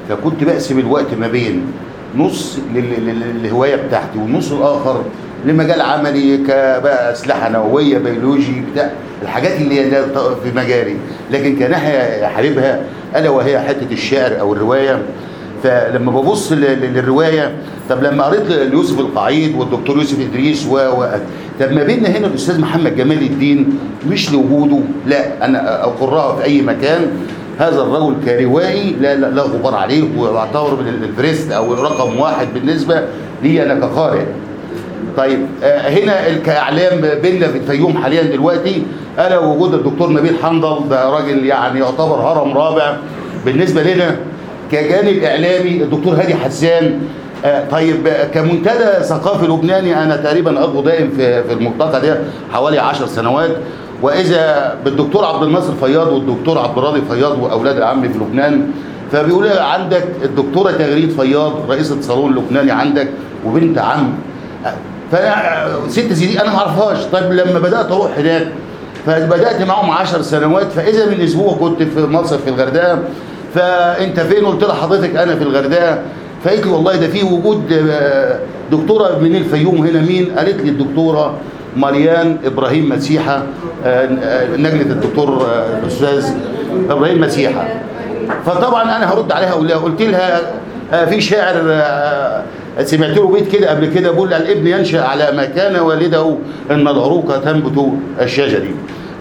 فكنت بقسم الوقت ما بين نص لل- لل- للهواية بتاعتي والنص الآخر لمجال عملي كبقى أسلحة نووية بيولوجي بتاع. الحاجات اللي هي في مجالي لكن كناحية حبيبها ألا وهي حتة الشعر أو الرواية. فلما ببص للرواية طب لما قريت ليوسف القعيد والدكتور يوسف إدريس و, و... طب ما بيننا هنا الأستاذ محمد جمال الدين مش لوجوده؟ لا أنا اقرها في أي مكان. هذا الرجل كروائي لا لا, لا غبار عليه واعتبر من الفريست أو رقم واحد بالنسبة لي أنا كقارئ. طيب آه، هنا كاعلام بينا في الفيوم حاليا دلوقتي ألا وجود الدكتور نبيل حنظل ده راجل يعني يعتبر هرم رابع. بالنسبة لنا كجانب إعلامي الدكتور هادي حسان آه، طيب كمنتدى ثقافي لبناني أنا تقريبا عضو دائم في في الملتقى ده حوالي 10 سنوات. وإذا بالدكتور عبد الناصر فياض والدكتور عبد الراضي فياض وأولاد العم في لبنان فبيقول عندك الدكتورة تغريد فياض رئيسة صالون لبناني عندك وبنت عم فأنا ست زي دي أنا ما أعرفهاش. طيب لما بدأت أروح هناك فبدأت معاهم 10 سنوات فإذا من أسبوع كنت في مصر في الغردقة فأنت فين؟ قلت لها حضرتك أنا في الغردقة. فقالت لي والله ده في وجود آه، دكتورة من الفيوم هنا. مين؟ قالت لي الدكتورة مريان إبراهيم مسيحة آه، آه، نجلة الدكتور الأستاذ إبراهيم مسيحة. فطبعا أنا هرد عليها أقول لها قلت لها في شاعر سمعت له بيت كده قبل كده بيقول الابن ينشأ على ما كان والده إن العروق تنبت الشجر.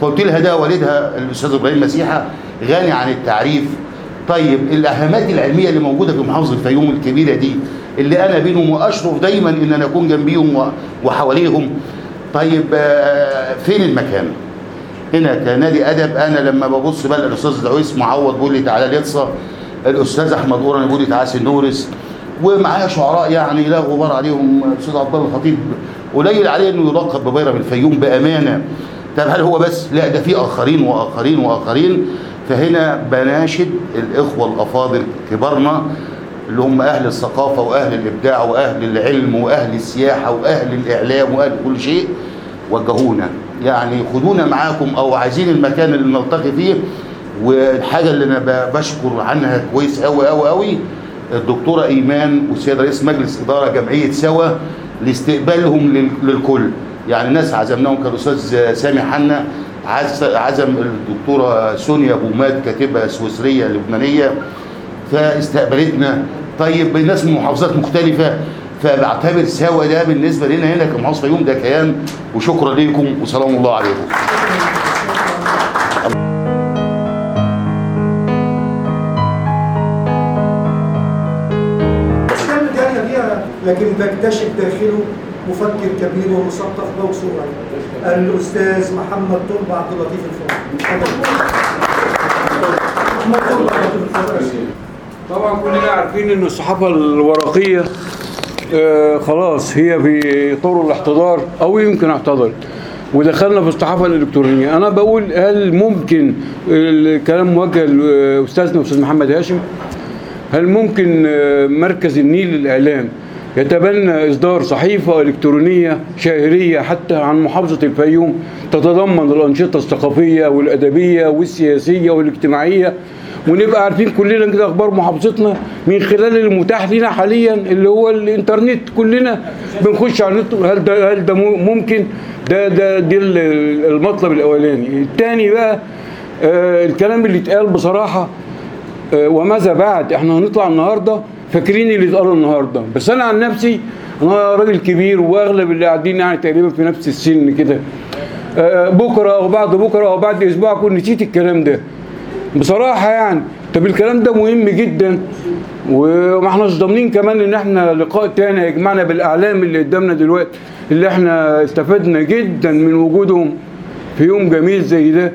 فقلت لها ده والدها الأستاذ إبراهيم مسيحة غني عن التعريف. طيب الاهمات العلمية اللي موجودة في محافظة الفيوم الكبيرة دي اللي أنا بينهم وأشرف دايما إن أنا أكون جنبيهم وحواليهم. طيب آه، فين المكان؟ هنا كنادي أدب. أنا لما ببص بقى الاستاذ عويس معوض بيقول لي تعالى اليطسا الأستاذ أحمد قرن بيقول لي تعالى سنورس. ومعايا شعراء يعني لا غبار عليهم الأستاذ عبد الله الخطيب. قليل عليه إنه يلقب ببيرم الفيوم بأمانة. طب هل هو بس؟ لا ده في آخرين وآخرين وآخرين. فهنا بناشد الإخوة الأفاضل كبارنا اللي هم أهل الثقافة وأهل الإبداع وأهل العلم وأهل السياحة وأهل الإعلام وأهل كل شيء وجهونا. يعني خدونا معاكم أو عايزين المكان اللي نلتقي فيه والحاجة اللي أنا بشكر عنها كويس قوي قوي قوي الدكتورة إيمان والسيد رئيس مجلس إدارة جمعية سوا لاستقبالهم لل- للكل. يعني ناس عزمناهم كان الاستاذ سامي حنا عز- عزم الدكتورة سونيا بوماد كاتبة سويسرية لبنانية فاستقبلتنا. طيب الناس من محافظات مختلفة فبعتبر سوا ده بالنسبة لنا هنا كمحافظة فيوم ده كيان وشكرا لكم وسلام الله عليكم. لكن بكتشف داخله مفكر كبير ومثقف موسوعي الأستاذ محمد طلب عبد اللطيف طبعا كلنا عارفين ان الصحافة الورقية آه، خلاص هي في طور الاحتضار أو يمكن احتضرت ودخلنا في الصحافة الإلكترونية. أنا بقول هل ممكن الكلام موجه لأستاذنا أستاذ محمد هاشم؟ هل ممكن آه، مركز النيل للإعلام؟ يتبنى إصدار صحيفة إلكترونية شهريه حتى عن محافظة الفيوم تتضمن الأنشطة الثقافية والأدبية والسياسية والاجتماعية. ونبقى عارفين كلنا كده أخبار محافظتنا من خلال المتاح لنا حاليا اللي هو الإنترنت. كلنا بنخش على النت هل ده هل ده ممكن؟ ده ده دي ال- المطلب الأولاني. الثاني بقى آه الكلام اللي اتقال بصراحة آه، وماذا بعد؟ إحنا هنطلع النهارده فاكرين اللي اتقال النهارده. بس أنا عن نفسي أنا راجل كبير واغلب اللي قاعدين يعني تقريبا في نفس السن كده. آه، بكره أو بعد بكره أو بعد أسبوع اكون نسيت الكلام ده. بصراحة يعني طب الكلام ده مهم جدا وما احناش ضامنين كمان إن إحنا لقاء تاني هيجمعنا بالإعلام اللي قدامنا دلوقتي اللي إحنا استفدنا جدا من وجودهم في يوم جميل زي ده.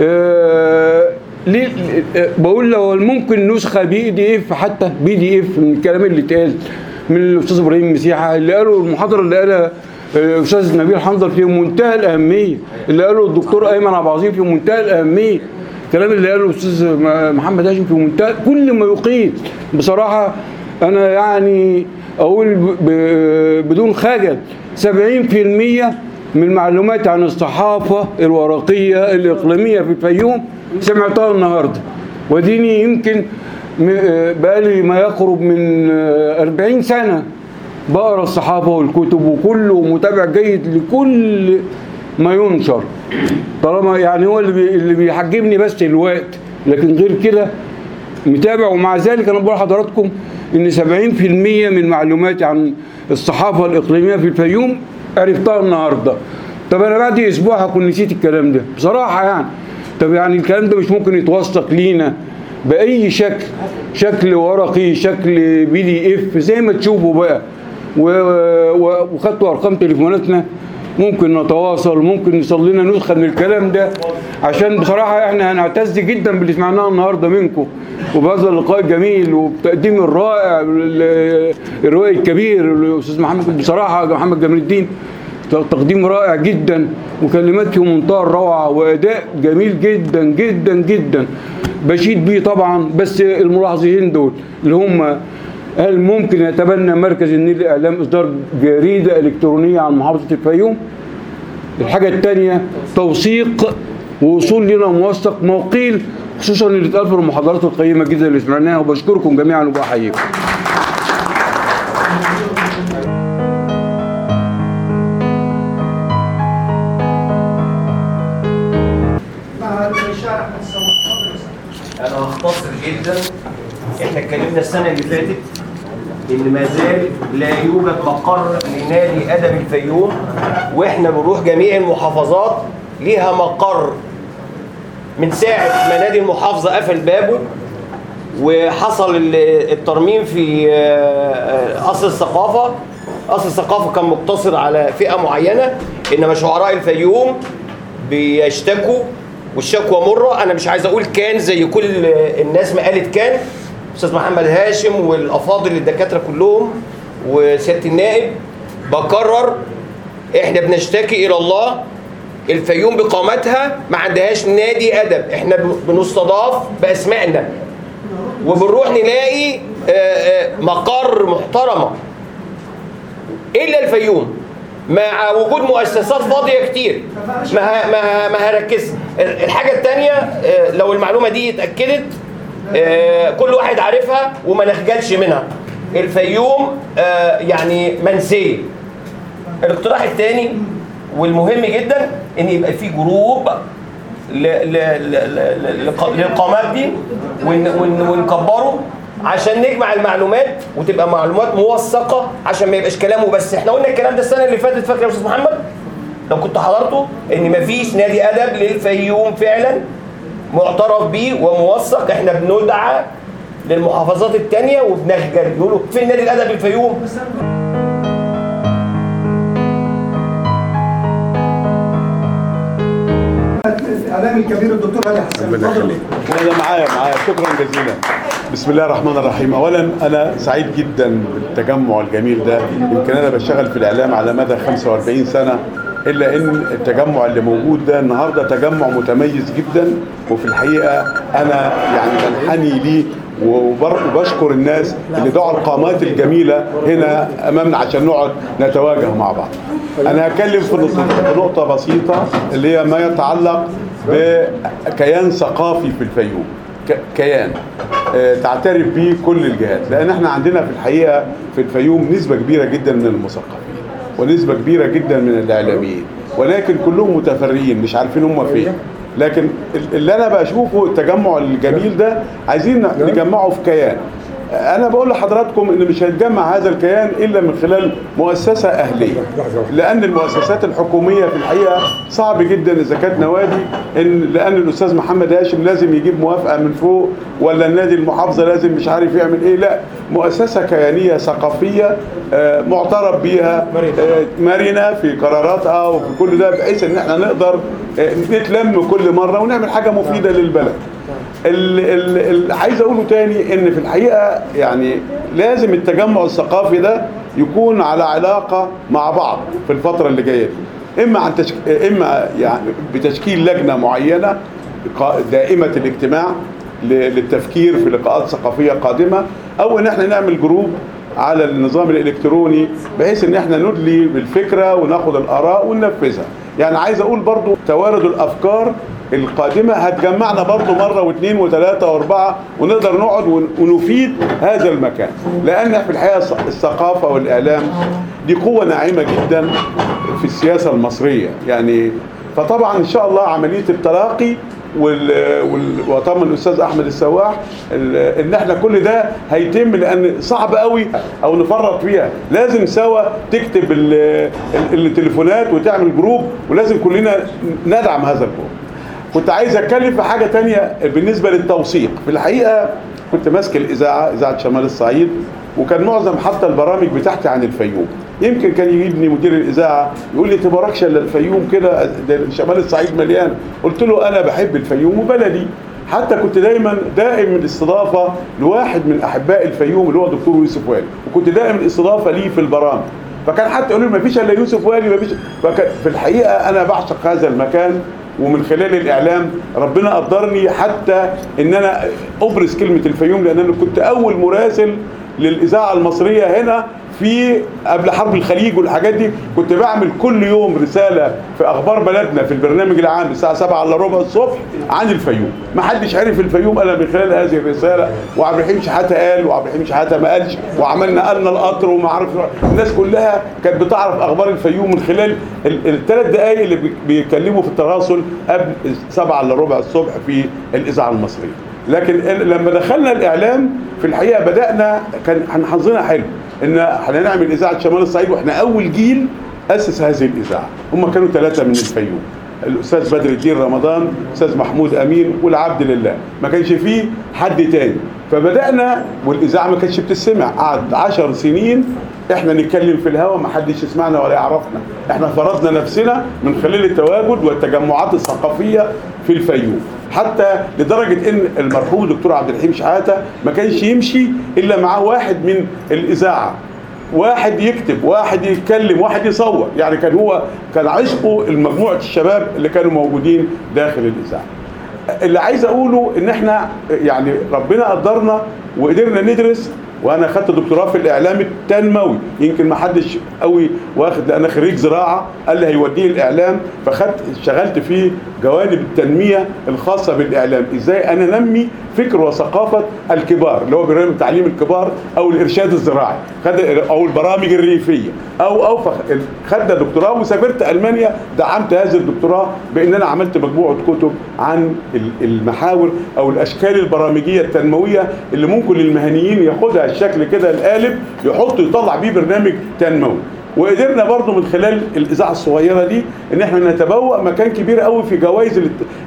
آه، ليه؟ آه، بقول لو ممكن نسخة بي دي إف حتى بي دي إف من الكلام اللي اتقال من الأستاذ إبراهيم مسيحة اللي قاله المحاضرة اللي قالها آه، الاستاذ نبيل حنظل في منتهى الأهمية اللي قاله الدكتور أيمن عبد العظيم في منتهى الأهمية الكلام اللي قاله الأستاذ محمد هاشم في منتهى كل ما قيل بصراحة أنا يعني أقول بدون خجل 70% من المعلومات عن الصحافة الورقية الإقليمية في الفيوم سمعتها النهارده. وديني يمكن م- بقالي ما يقرب من 40 سنة بقرأ الصحافة والكتب وكله متابع جيد لكل ما ينشر. طالما يعني هو اللي بيحجبني بس الوقت. لكن غير كده متابع ومع ذلك أنا بقول لحضراتكم إن 70% من معلوماتي عن الصحافة الإقليمية في الفيوم عرفتها النهارده. طب أنا بعد أسبوع هكون نسيت الكلام ده. بصراحة يعني طب يعني الكلام ده مش ممكن يتوثق لينا بأي شكل شكل ورقي شكل PDF زي ما تشوفوا بقى. وخدتوا أرقام تليفوناتنا. ممكن نتواصل ممكن يوصل لنا نسخة من الكلام ده. عشان بصراحة إحنا هنعتز جدا باللي سمعناه النهارده منكم. وبهذا اللقاء الجميل وبتقديم الرائع ال- الروائي الكبير الاستاذ محمد. بصراحة محمد جمال الدين تقديم رائع جدا وكلمات في منتهى الروعة وأداء جميل جدا جدا جدا بشيد بيه طبعا بس الملاحظين دول اللي هم هل ممكن يتبنى مركز النيل للاعلام إصدار جريدة إلكترونية عن محافظة الفيوم؟ الحاجة الثانية توثيق ووصول لنا موثق ما قيل خصوصا اللي اتقال في المحاضرات القيمة جدا اللي سمعناها وبشكركم جميعا وبحييكم. جدا. إحنا اتكلمنا السنة اللي فاتت إن ما زال لا يوجد مقر لنادي ادب الفيوم وإحنا بنروح جميع المحافظات ليها مقر. من ساعة ما نادي المحافظة قفل بابه وحصل ال- الترميم في آه، قصر الثقافة. قصر الثقافة كان مقتصر على فئة معينة إنما شعراء الفيوم بيشتكوا والشكوى مره. أنا مش عايز أقول كان زي كل الناس ما قالت كان. أستاذ محمد هاشم والأفاضل الدكاترة كلهم وسيادة النائب بكرر إحنا بنشتكي إلى الله. الفيوم بقامتها ما عندهاش نادي أدب. إحنا بنستضاف بأسمائنا. وبنروح نلاقي آه، آه، مقر محترمة. إلا الفيوم. مع وجود مؤسسات فاضية كتير. ما ما ما هركز. الحاجة الثانية لو المعلومة دي اتأكدت آه، كل واحد عارفها وما نخجلش منها. الفيوم آه، يعني منسيه الاقتراح الثاني والمهم جدا إن يبقى في group للقامات دي ون- ون- ونكبره. عشان نجمع المعلومات وتبقى معلومات موثقة عشان ما يبقاش كلامه بس. إحنا قلنا الكلام ده السنة اللي فاتت فاكر يا أستاذ محمد؟ لو كنت حضرته إن مفيش نادي أدب للفيوم فعلا معترف بيه وموثق. إحنا بندعى للمحافظات التانية وبنخجل. يقولوا فين نادي الأدب الفيوم؟ الاعلامي الكبير الدكتور علي حسن. اتفضل. معايا معايا. شكرا جزيلا. بسم الله الرحمن الرحيم. اولا أنا سعيد جدا بالتجمع الجميل ده. يمكن أنا بشتغل في الإعلام على مدى 45 سنة إلا إن التجمع اللي موجود ده النهارده تجمع متميز جدا. وفي الحقيقة أنا يعني بنحني ليه وبشكر الناس اللي دعوا القامات الجميلة هنا أمامنا عشان نقعد نتواجه مع بعض. أنا هتكلم في نقطة بسيطة اللي هي ما يتعلق بكيان ثقافي في الفيوم. كيان. آه، تعترف به كل الجهات لأن إحنا عندنا في الحقيقة في الفيوم نسبة كبيرة جدا من المثقفين ونسبة كبيرة جدا من الإعلاميين ولكن كلهم متفرقين مش عارفين هم فين. لكن ال- اللي أنا بشوفه التجمع الجميل ده عايزين نجمعه في كيان. أنا بقول لحضراتكم إن مش هيتجمع هذا الكيان إلا من خلال مؤسسة أهلية. لأن المؤسسات الحكومية في الحقيقة صعب جدا إذا كانت نوادي إن لأن الأستاذ محمد هاشم لازم يجيب موافقة من فوق ولا النادي المحافظة لازم مش عارف يعمل إيه. لا مؤسسة كيانية ثقافية آه، معترف بيها آه، مرنة في قراراتها وفي كل ده بحيث إن إحنا نقدر آه، نتلم كل مرة ونعمل حاجة مفيدة للبلد. اللي عايز اقوله تاني ان في الحقيقة يعني لازم التجمع الثقافي ده يكون على علاقة مع بعض في الفترة اللي جاية دي. إما عن تشك... إما يعني بتشكيل لجنة معينة دائمة الاجتماع للتفكير في لقاءات ثقافية قادمة أو إن إحنا نعمل جروب على النظام الإلكتروني بحيث إن إحنا ندلي بالفكرة وناخد الآراء وننفذها. يعني عايز أقول برضو توارد الأفكار القادمة هتجمعنا برضو مرة واثنين وثلاثة وأربعة ونقدر نقعد ون- ونفيد هذا المكان. لأن في الحقيقة الث- الثقافة والإعلام دي قوة ناعمة جدا في السياسة المصرية. يعني فطبعا إن شاء الله عملية التلاقي وال... وال... وطبعا الأستاذ أحمد السواح ال... إن إحنا كل ده هيتم لأن صعب قوي إن نفرط فيها. لازم سوا تكتب. ال... التليفونات وتعمل group ولازم كلنا ندعم هذا ال group. كنت عايز أتكلم في حاجة تانية بالنسبة للتوثيق. في الحقيقة كنت ماسك الإذاعة إذاعة شمال الصعيد وكان معظم حتى البرامج بتاعتي عن الفيوم. يمكن كان يجيبني مدير الإذاعة يقول لي تباركش الا الفيوم كده ده شمال الصعيد مليان. قلت له أنا بحب الفيوم وبلدي. حتى كنت دايما دائم الاستضافة لواحد من أحباء الفيوم اللي هو دكتور يوسف والي. وكنت دائم الاستضافة ليه في البرامج. فكان حتى يقول لي ما فيش إلا يوسف والي ما فيش. في الحقيقة أنا بعشق هذا المكان. ومن خلال الإعلام ربنا قدرني حتى إن أنا أبرز كلمة الفيوم لأن أنا كنت أول مراسل للإذاعة المصرية هنا في قبل حرب الخليج والحاجات دي كنت بعمل كل يوم رسالة في أخبار بلدنا في البرنامج العام الساعة 7 إلا ربع الصبح عن الفيوم. ما حدش عرف الفيوم إلا من خلال هذه الرسالة. وعبد الرحيم شحاتة قال وعبد الرحيم شحاتة ما قالش وعملنا قالنا القطر وما عرف الناس كلها كانت بتعرف أخبار الفيوم من خلال الثلاث دقائق اللي بي- بيتكلموا في التواصل قبل 7 إلا ربع الصبح في الإذاعة المصرية. لكن لما دخلنا الإعلام في الحقيقة بدأنا كان كان حظنا حلو. إن إحنا نعمل إذاعة شمال الصعيد وإحنا أول جيل أسس هذه الإذاعة. هم كانوا ثلاثة من الفيوم. الأستاذ بدر الدين رمضان الاستاذ محمود أمين والعبد لله. ما كانش فيه حد تاني. فبدأنا والإذاعة ما كانتش بتسمع. قعد 10 سنين إحنا نتكلم في الهواء ما حدش يسمعنا ولا يعرفنا. إحنا فرضنا نفسنا من خلال التواجد والتجمعات الثقافية في الفيوم. حتى لدرجة إن المرحوم دكتور عبد الرحيم شحاتة ما كانش يمشي إلا معاه واحد من الإذاعة. واحد يكتب واحد يتكلم واحد يصور. يعني كان هو كان عشقه مجموعه الشباب اللي كانوا موجودين داخل الإذاعة. اللي عايز أقوله إن إحنا يعني ربنا قدرنا وقدرنا ندرس وأنا خدت دكتوراه في الإعلام التنموي. يمكن ما حدش قوي واخد لأن خريج زراعة قال لي هيوديه الإعلام. فخدت اشتغلت في جوانب التنمية الخاصة بالإعلام. إزاي؟ أنا انمي فكر وثقافة الكبار اللي هو برنامج تعليم الكبار أو الإرشاد الزراعي. خد أو البرامج الريفية. أو أو خدنا دكتوراه وسافرت ألمانيا. دعمت هذه الدكتوراه بأن أنا عملت مجموعة كتب عن ال- المحاور أو الأشكال البرامجية التنموية اللي ممكن للمهنيين ياخدها. الشكل كده القالب يحط يطلع بيه برنامج تنموي وقدرنا برضو من خلال الإذاعة الصغيرة دي إن إحنا نتبوأ مكان كبير قوي في جوائز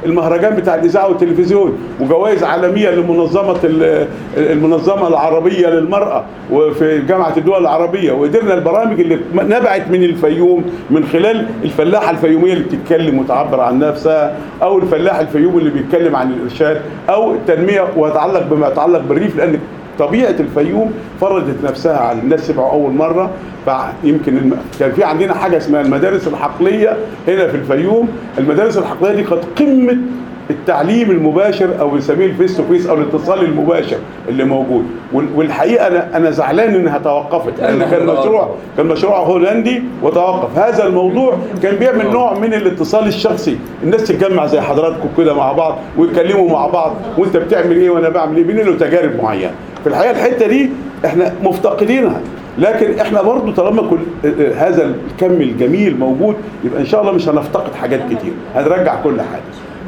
المهرجان بتاع الإذاعة والتلفزيون وجوائز عالمية لمنظمة ال- المنظمة العربية للمرأة وفي جامعة الدول العربية. وقدرنا البرامج اللي نبعت من الفيوم من خلال الفلاحة الفيومية اللي بتتكلم وتعبر عن نفسها أو الفلاح الفيومي اللي بيتكلم عن الإرشاد أو التنمية ويتعلق بما يتعلق بالريف لأن طبيعة الفيوم فرضت نفسها على الناس سمعوا أول مرة فيمكن الم... كان في عندنا حاجة اسمها المدارس الحقلية هنا في الفيوم. المدارس الحقلية دي كانت قمه التعليم المباشر أو بنسميه ال face to face أو الاتصال المباشر اللي موجود. وال- والحقيقة أنا أنا زعلان إنها توقفت. لأن كان مشروع كان مشروع هولندي وتوقف. هذا الموضوع كان بيعمل نوع من الاتصال الشخصي. الناس تتجمع زي حضراتكم كده مع بعض ويتكلموا مع بعض. وأنت بتعمل إيه وأنا بعمل إيه؟ بينقلوا تجارب معينة. في الحقيقة الحتة دي إحنا مفتقدينها. لكن إحنا برضو طالما كل هذا الكم الجميل موجود يبقى إن شاء الله مش هنفتقد حاجات كتير. هنرجع كل حاجة.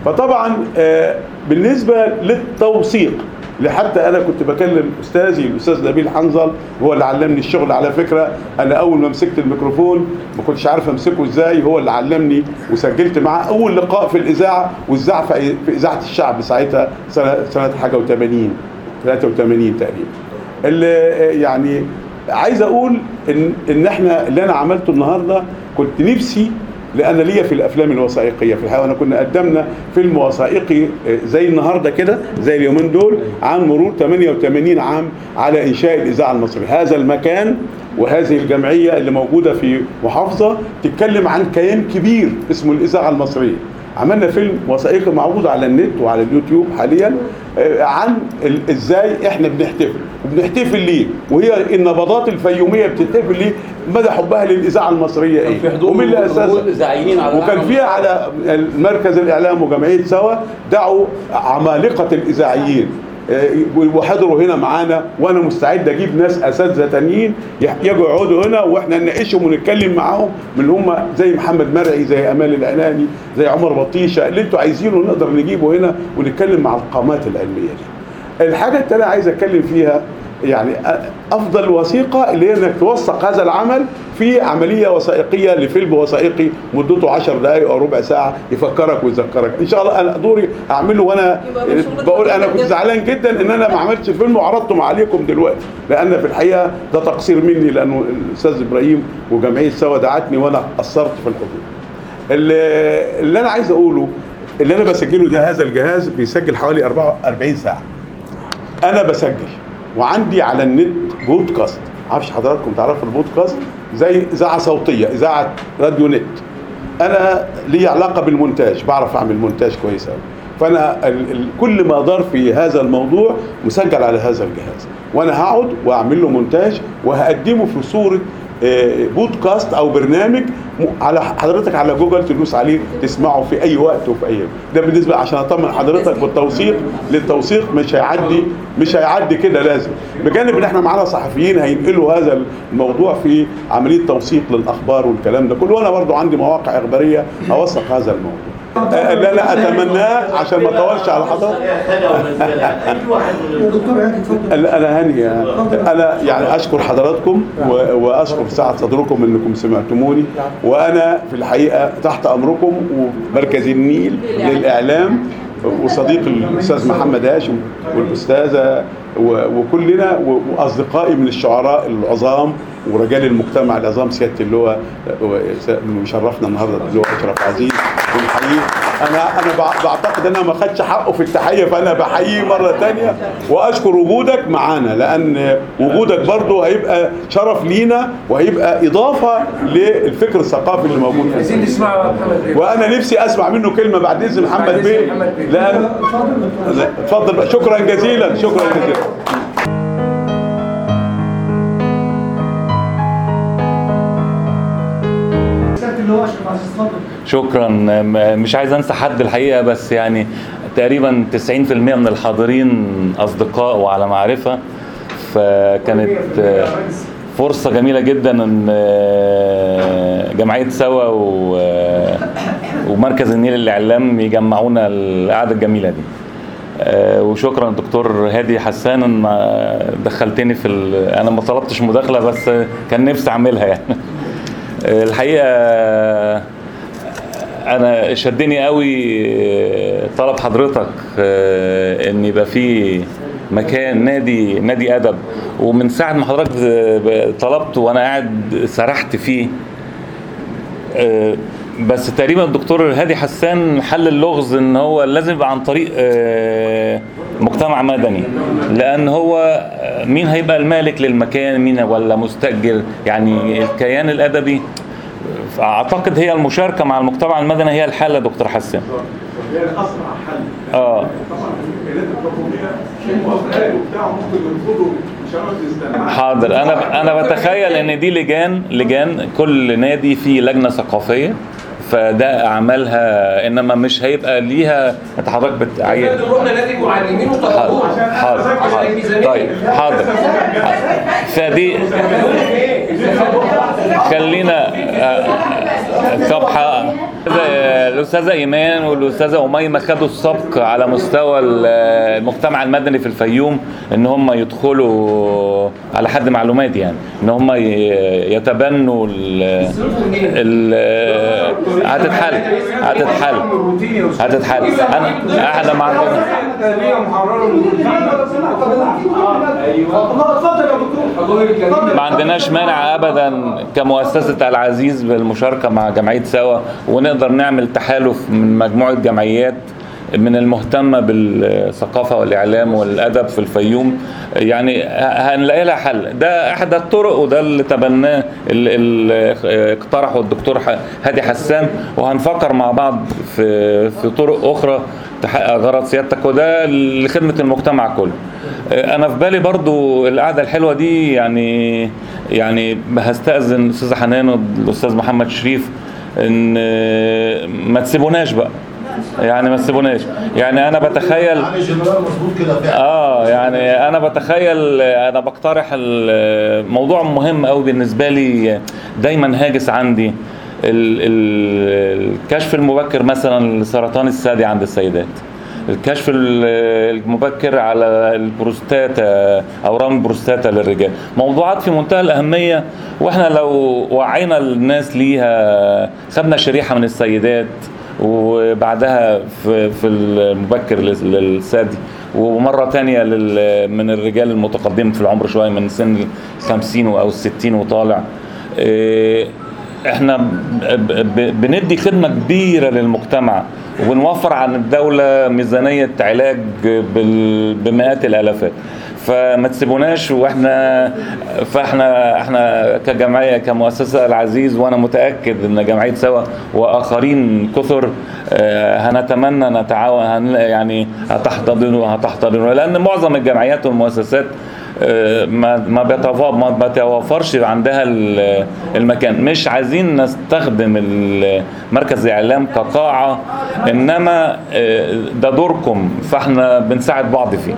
فطبعا آه، بالنسبة للتوثيق لحتى أنا كنت بكلم أستاذي الأستاذ نبيل حنظل هو اللي علمني الشغل على فكرة. أنا أول ما مسكت الميكروفون ما كنتش عارف أمسكه إزاي هو اللي علمني وسجلت معاه أول لقاء في الإذاعة واذاع في في إذاعة الشعب ساعتها سنه سنة حاجة و80 83 تقريبا. اللي يعني عايز أقول ان إن إحنا اللي أنا عملته النهارده كنت نفسي لأن ليا في الأفلام الوثائقية في الحقيقة أنا كنا قدمنا فيلم وثائقي زي النهارده كده زي اليومين دول عن مرور 88 عام على إنشاء الإذاعة المصرية. هذا المكان وهذه الجمعية اللي موجودة في محافظة تتكلم عن كيان كبير اسمه الإذاعة المصرية. عملنا فيلم وثائقي معروض على النت وعلى اليوتيوب حاليا آه، عن إزاي إحنا بنحتفل. وبنحتفل ليه؟ وهي النبضات الفيومية بتحتفل ليه؟ مدى حبها للإذاعة المصرية إيه؟ ومين اللي اسسها على وكان فيها على مركز الإعلام وجمعية سوا دعوا عمالقة الإذاعيين. وحضروا هنا معانا وأنا مستعد أجيب ناس أساتذة تانيين يقعدوا هنا وإحنا نناقشهم ونتكلم معاهم من اللي هم زي محمد مرعي زي أمال العناني زي عمر بطيشة اللي أنتوا عايزينه نقدر نجيبه هنا ونتكلم مع القامات العلمية دي. الحاجة التانية عايز أتكلم فيها يعني أفضل وثيقة اللي هي إنك توثق هذا العمل في عملية وثائقية لفيلم وثائقي مدته 10 دقائق أو ربع ساعة يفكرك ويذكرك. إن شاء الله أنا دوري أعمله وأنا بقول أنا كنت زعلان جدا إن أنا ما عملتش الفيلم وعرضته عليكم دلوقتي لأن في الحقيقة ده تقصير مني لأنه الأستاذ إبراهيم وجمعية سوا دعتني وأنا قصرت في الحضور اللي, اللي أنا عايز أقوله اللي أنا بسجله ده هذا الجهاز بيسجل حوالي 44 ساعة. أنا بسجل. وعندي على النت بودكاست. معرفش حضراتكم تعرفوا البودكاست؟ زي إذاعة صوتية إذاعة راديو نت. أنا لي علاقة بالمونتاج بعرف أعمل مونتاج كويس فأنا كل ما دار في هذا الموضوع مسجل على هذا الجهاز. وأنا هقعد وأعمل له مونتاج وهقدمه في صورة بودكاست أو برنامج على حضرتك على جوجل تدوس عليه تسمعه في أي وقت وفي أي ده بالنسبة عشان أطمن حضرتك بالتوثيق للتوثيق مش هيعدي مش هيعدي كده لازم. بجانب إن إحنا معانا صحفيين هينقلوا هذا الموضوع في عملية توثيق للأخبار والكلام ده كله. وأنا برضو عندي مواقع إخبارية أوثق هذا الموضوع. آه، اللي انا اتمناه عشان ما أطولش على حضرتك. دكتور هاني لا، أنا هاني أنا يعني أشكر حضراتكم وأشكر سعه صدركم إنكم سمعتموني. وأنا في الحقيقة تحت أمركم ومركز النيل للإعلام. وصديقي الأستاذ محمد هاشم والأستاذة وكلنا وأصدقائي من الشعراء العظام ورجال المجتمع العظام سيادة اللواء مشرفنا النهارده اللواء أشرف عزيز بنحييه أنا أنا بع- بعتقد ان أنا ما خدش حقه في التحية فأنا بحييه مرة تانية وأشكر وجودك معانا لأن وجودك برضه هيبقى شرف لينا وهيبقى إضافة للفكر الثقافي اللي موجود عايزين. نسمع محمد بيه وأنا نفسي أسمع منه كلمة بعد إذن محمد بيه محمد بيه. لأن اتفضل. شكرا جزيلا شكرا جزيلا اشرف عزيز اتفضل شكرا. مش عايز أنسى حد الحقيقة بس يعني تقريبا 90% من الحاضرين أصدقاء وعلى معرفة. فكانت فرصة جميلة جدا إن آه، جمعية سوا آه، ومركز النيل للاعلام يجمعونا القعدة الجميلة دي. آه، وشكرا دكتور هادي حسان. ان دخلتني في ال- أنا ما طلبتش مداخلة بس كان نفسي أعملها يعني. الحقيقة أنا شدني قوي طلب حضرتك آه، إن يبقى في مكان نادي نادي أدب. ومن ساعة ما حضرتك ب- طلبت وأنا قاعد سرحت فيه آه، بس تقريبا الدكتور هادي حسان حل اللغز إن هو لازم يبقى عن طريق آه، مجتمع مدني. لأن هو آه، مين هيبقى المالك للمكان؟ مين ولا مستأجر؟ يعني الكيان الأدبي أعتقد هي المشاركة مع المجتمع المدني هي الحل يا دكتور حسان هي اسرع حل. آه. طبعا الحكوميه في موافقات وبتاع ممكن يرفضوا حاضر. أنا أنا بتخيل إن دي لجان لجان كل نادي فيه لجنة ثقافية فده أعمالها إنما مش هيبقى ليها انت حضرتك بتعين رحنا نادي معلمين وطلبوه. حاضر. حاضر. حاضر طيب حاضر. فدي خلينا آه، طب ح- الأستاذة إيمان والأستاذة أميمة خدوا السبق على مستوى ال- المجتمع المدني في الفيوم إن هم يدخلوا على حد معلوماتي يعني إن هم يتبنوا ال ال هتتحل هتتحل هتتحل. أنا يا دكتور ما عندناش مانع ابدا كمؤسسة العزيز بالمشاركة مع جمعية سوا ونقدر نعمل تحالف من مجموعة جمعيات من المهتمة بالثقافة والإعلام والأدب في الفيوم. يعني هنلاقي لها حل. ده أحد الطرق وده اللي تبناه اللي اقترحه الدكتور هادي حسان. وهنفكر مع بعض في في طرق أخرى تحقق غرض سيادتك وده لخدمة المجتمع كله. أنا في بالي برضو القعدة الحلوة دي يعني يعني هستأذن الأستاذة حنان والأستاذ محمد شريف إن ما تسيبوناش بقى. يعني ما تسيبوناش. يعني أنا بتخيل آه يعني أنا بتخيل أنا بقترح الموضوع مهم قوي بالنسبة لي دايما هاجس عندي. ال- ال- الكشف المبكر مثلا لسرطان الثدي عند السيدات. الكشف ال- المبكر على البروستاتا اورام البروستاتا للرجال. موضوعات في منتهى الأهمية وإحنا لو وعينا الناس ليها خدنا شريحة من السيدات وبعدها في في المبكر لل- للثدي ومرة تانية من الرجال المتقدمين في العمر شوية من سن ال 50 أو ال 60 وطالع. إيه، إحنا بندي خدمة كبيرة للمجتمع وبنوفر عن الدولة ميزانية علاج بمئات الالافات فما تسيبوناش وإحنا فاحنا إحنا كجمعية كمؤسسة العزيز وأنا متأكد إن جمعية سوا وآخرين كثر آه، هنتمنى نتعاون يعني هتحتضنوا هتحتضنوا لأن معظم الجمعيات والمؤسسات ما ما بيتوفر ما بيتوفرش عندها ال- المكان. مش عايزين نستخدم مركز الاعلام كقاعة إنما آه، ده دوركم فإحنا بنساعد بعض فيه.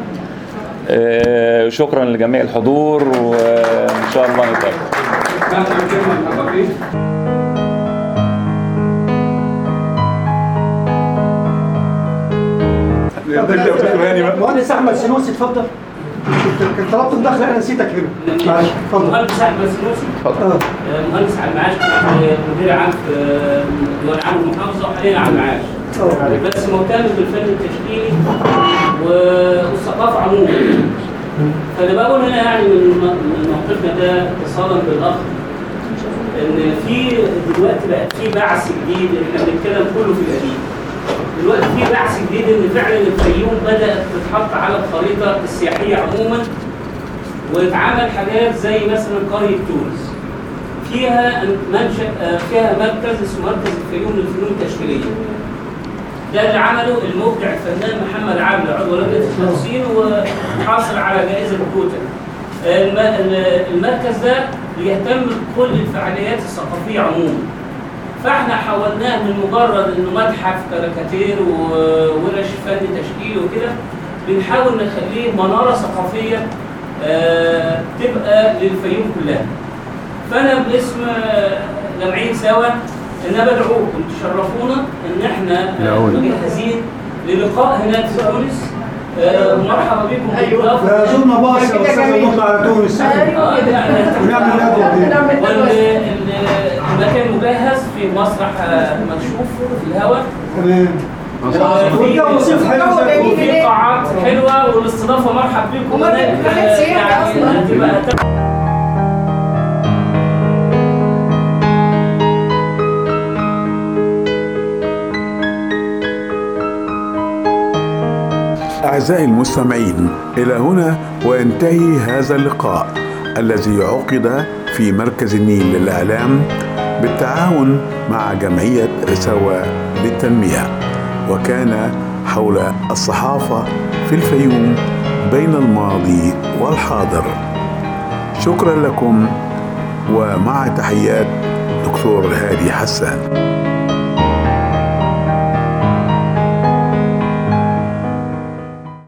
آه، شكرا لجميع الحضور وإن شاء الله نتقابل. مهندس أحمد سنوسي اتفضل. كنت طلبت مداخله أنا نسيتك هنا. معلش اتفضل مهندس احمد سنوسي اتفضل آه، مهندس على المعاش مدير عام في آه، ديوان عام المحافظة وحاليا على المعاش بس مهتم بالفن التشكيلي والثقافة عموما. فأنا بقول هنا يعني من موقفنا ده اتصالا بالأخ إن في دلوقتي بقى في بعث جديد إحنا بنتكلم كله في القديم. دلوقتي في بعث جديد إن فعلا الفيوم بدأت تتحط على الخريطة السياحية عموما واتعمل حاجات زي مثلا قرية تونس. فيها منشأ آه، فيها مركز اسمه مركز الفيوم للفنون التشكيلية. ده اللي عمله المبدع الفنان محمد عبد عضو لجنه التنسيق وحاصل على جائزة كوتا الم- ال- المركز ده بيهتم بكل الفعاليات الثقافية عموما. فاحنا حولناه من مجرد إنه متحف كاريكاتير وورش فن تشكيل وكده بنحاول نخليه منارة ثقافية آه، تبقى للفيوم كلها. فأنا باسم آه، جمعيه سوا إن أنا بدعوكم تشرفونا إن إحنا آه، مجهزين للقاء هناك في تونس. آه، ومرحبا بكم لا زرنا باص يا أستاذ نطلع على تونس. آه، ونعمل ندوه دي. والمكان مجهز في مسرح آه، مكشوف في الهواء تمام الفل. وفي قاعات حلوة والاستضافة مرحب بكم هناك أصلاً. هتبقى أعزائي المستمعين إلى هنا وينتهي هذا اللقاء الذي عقد في مركز النيل للإعلام بالتعاون مع جمعية سوا للتنمية وكان حول الصحافة في الفيوم بين الماضي والحاضر. شكرا لكم ومع تحيات دكتور هادي حسان.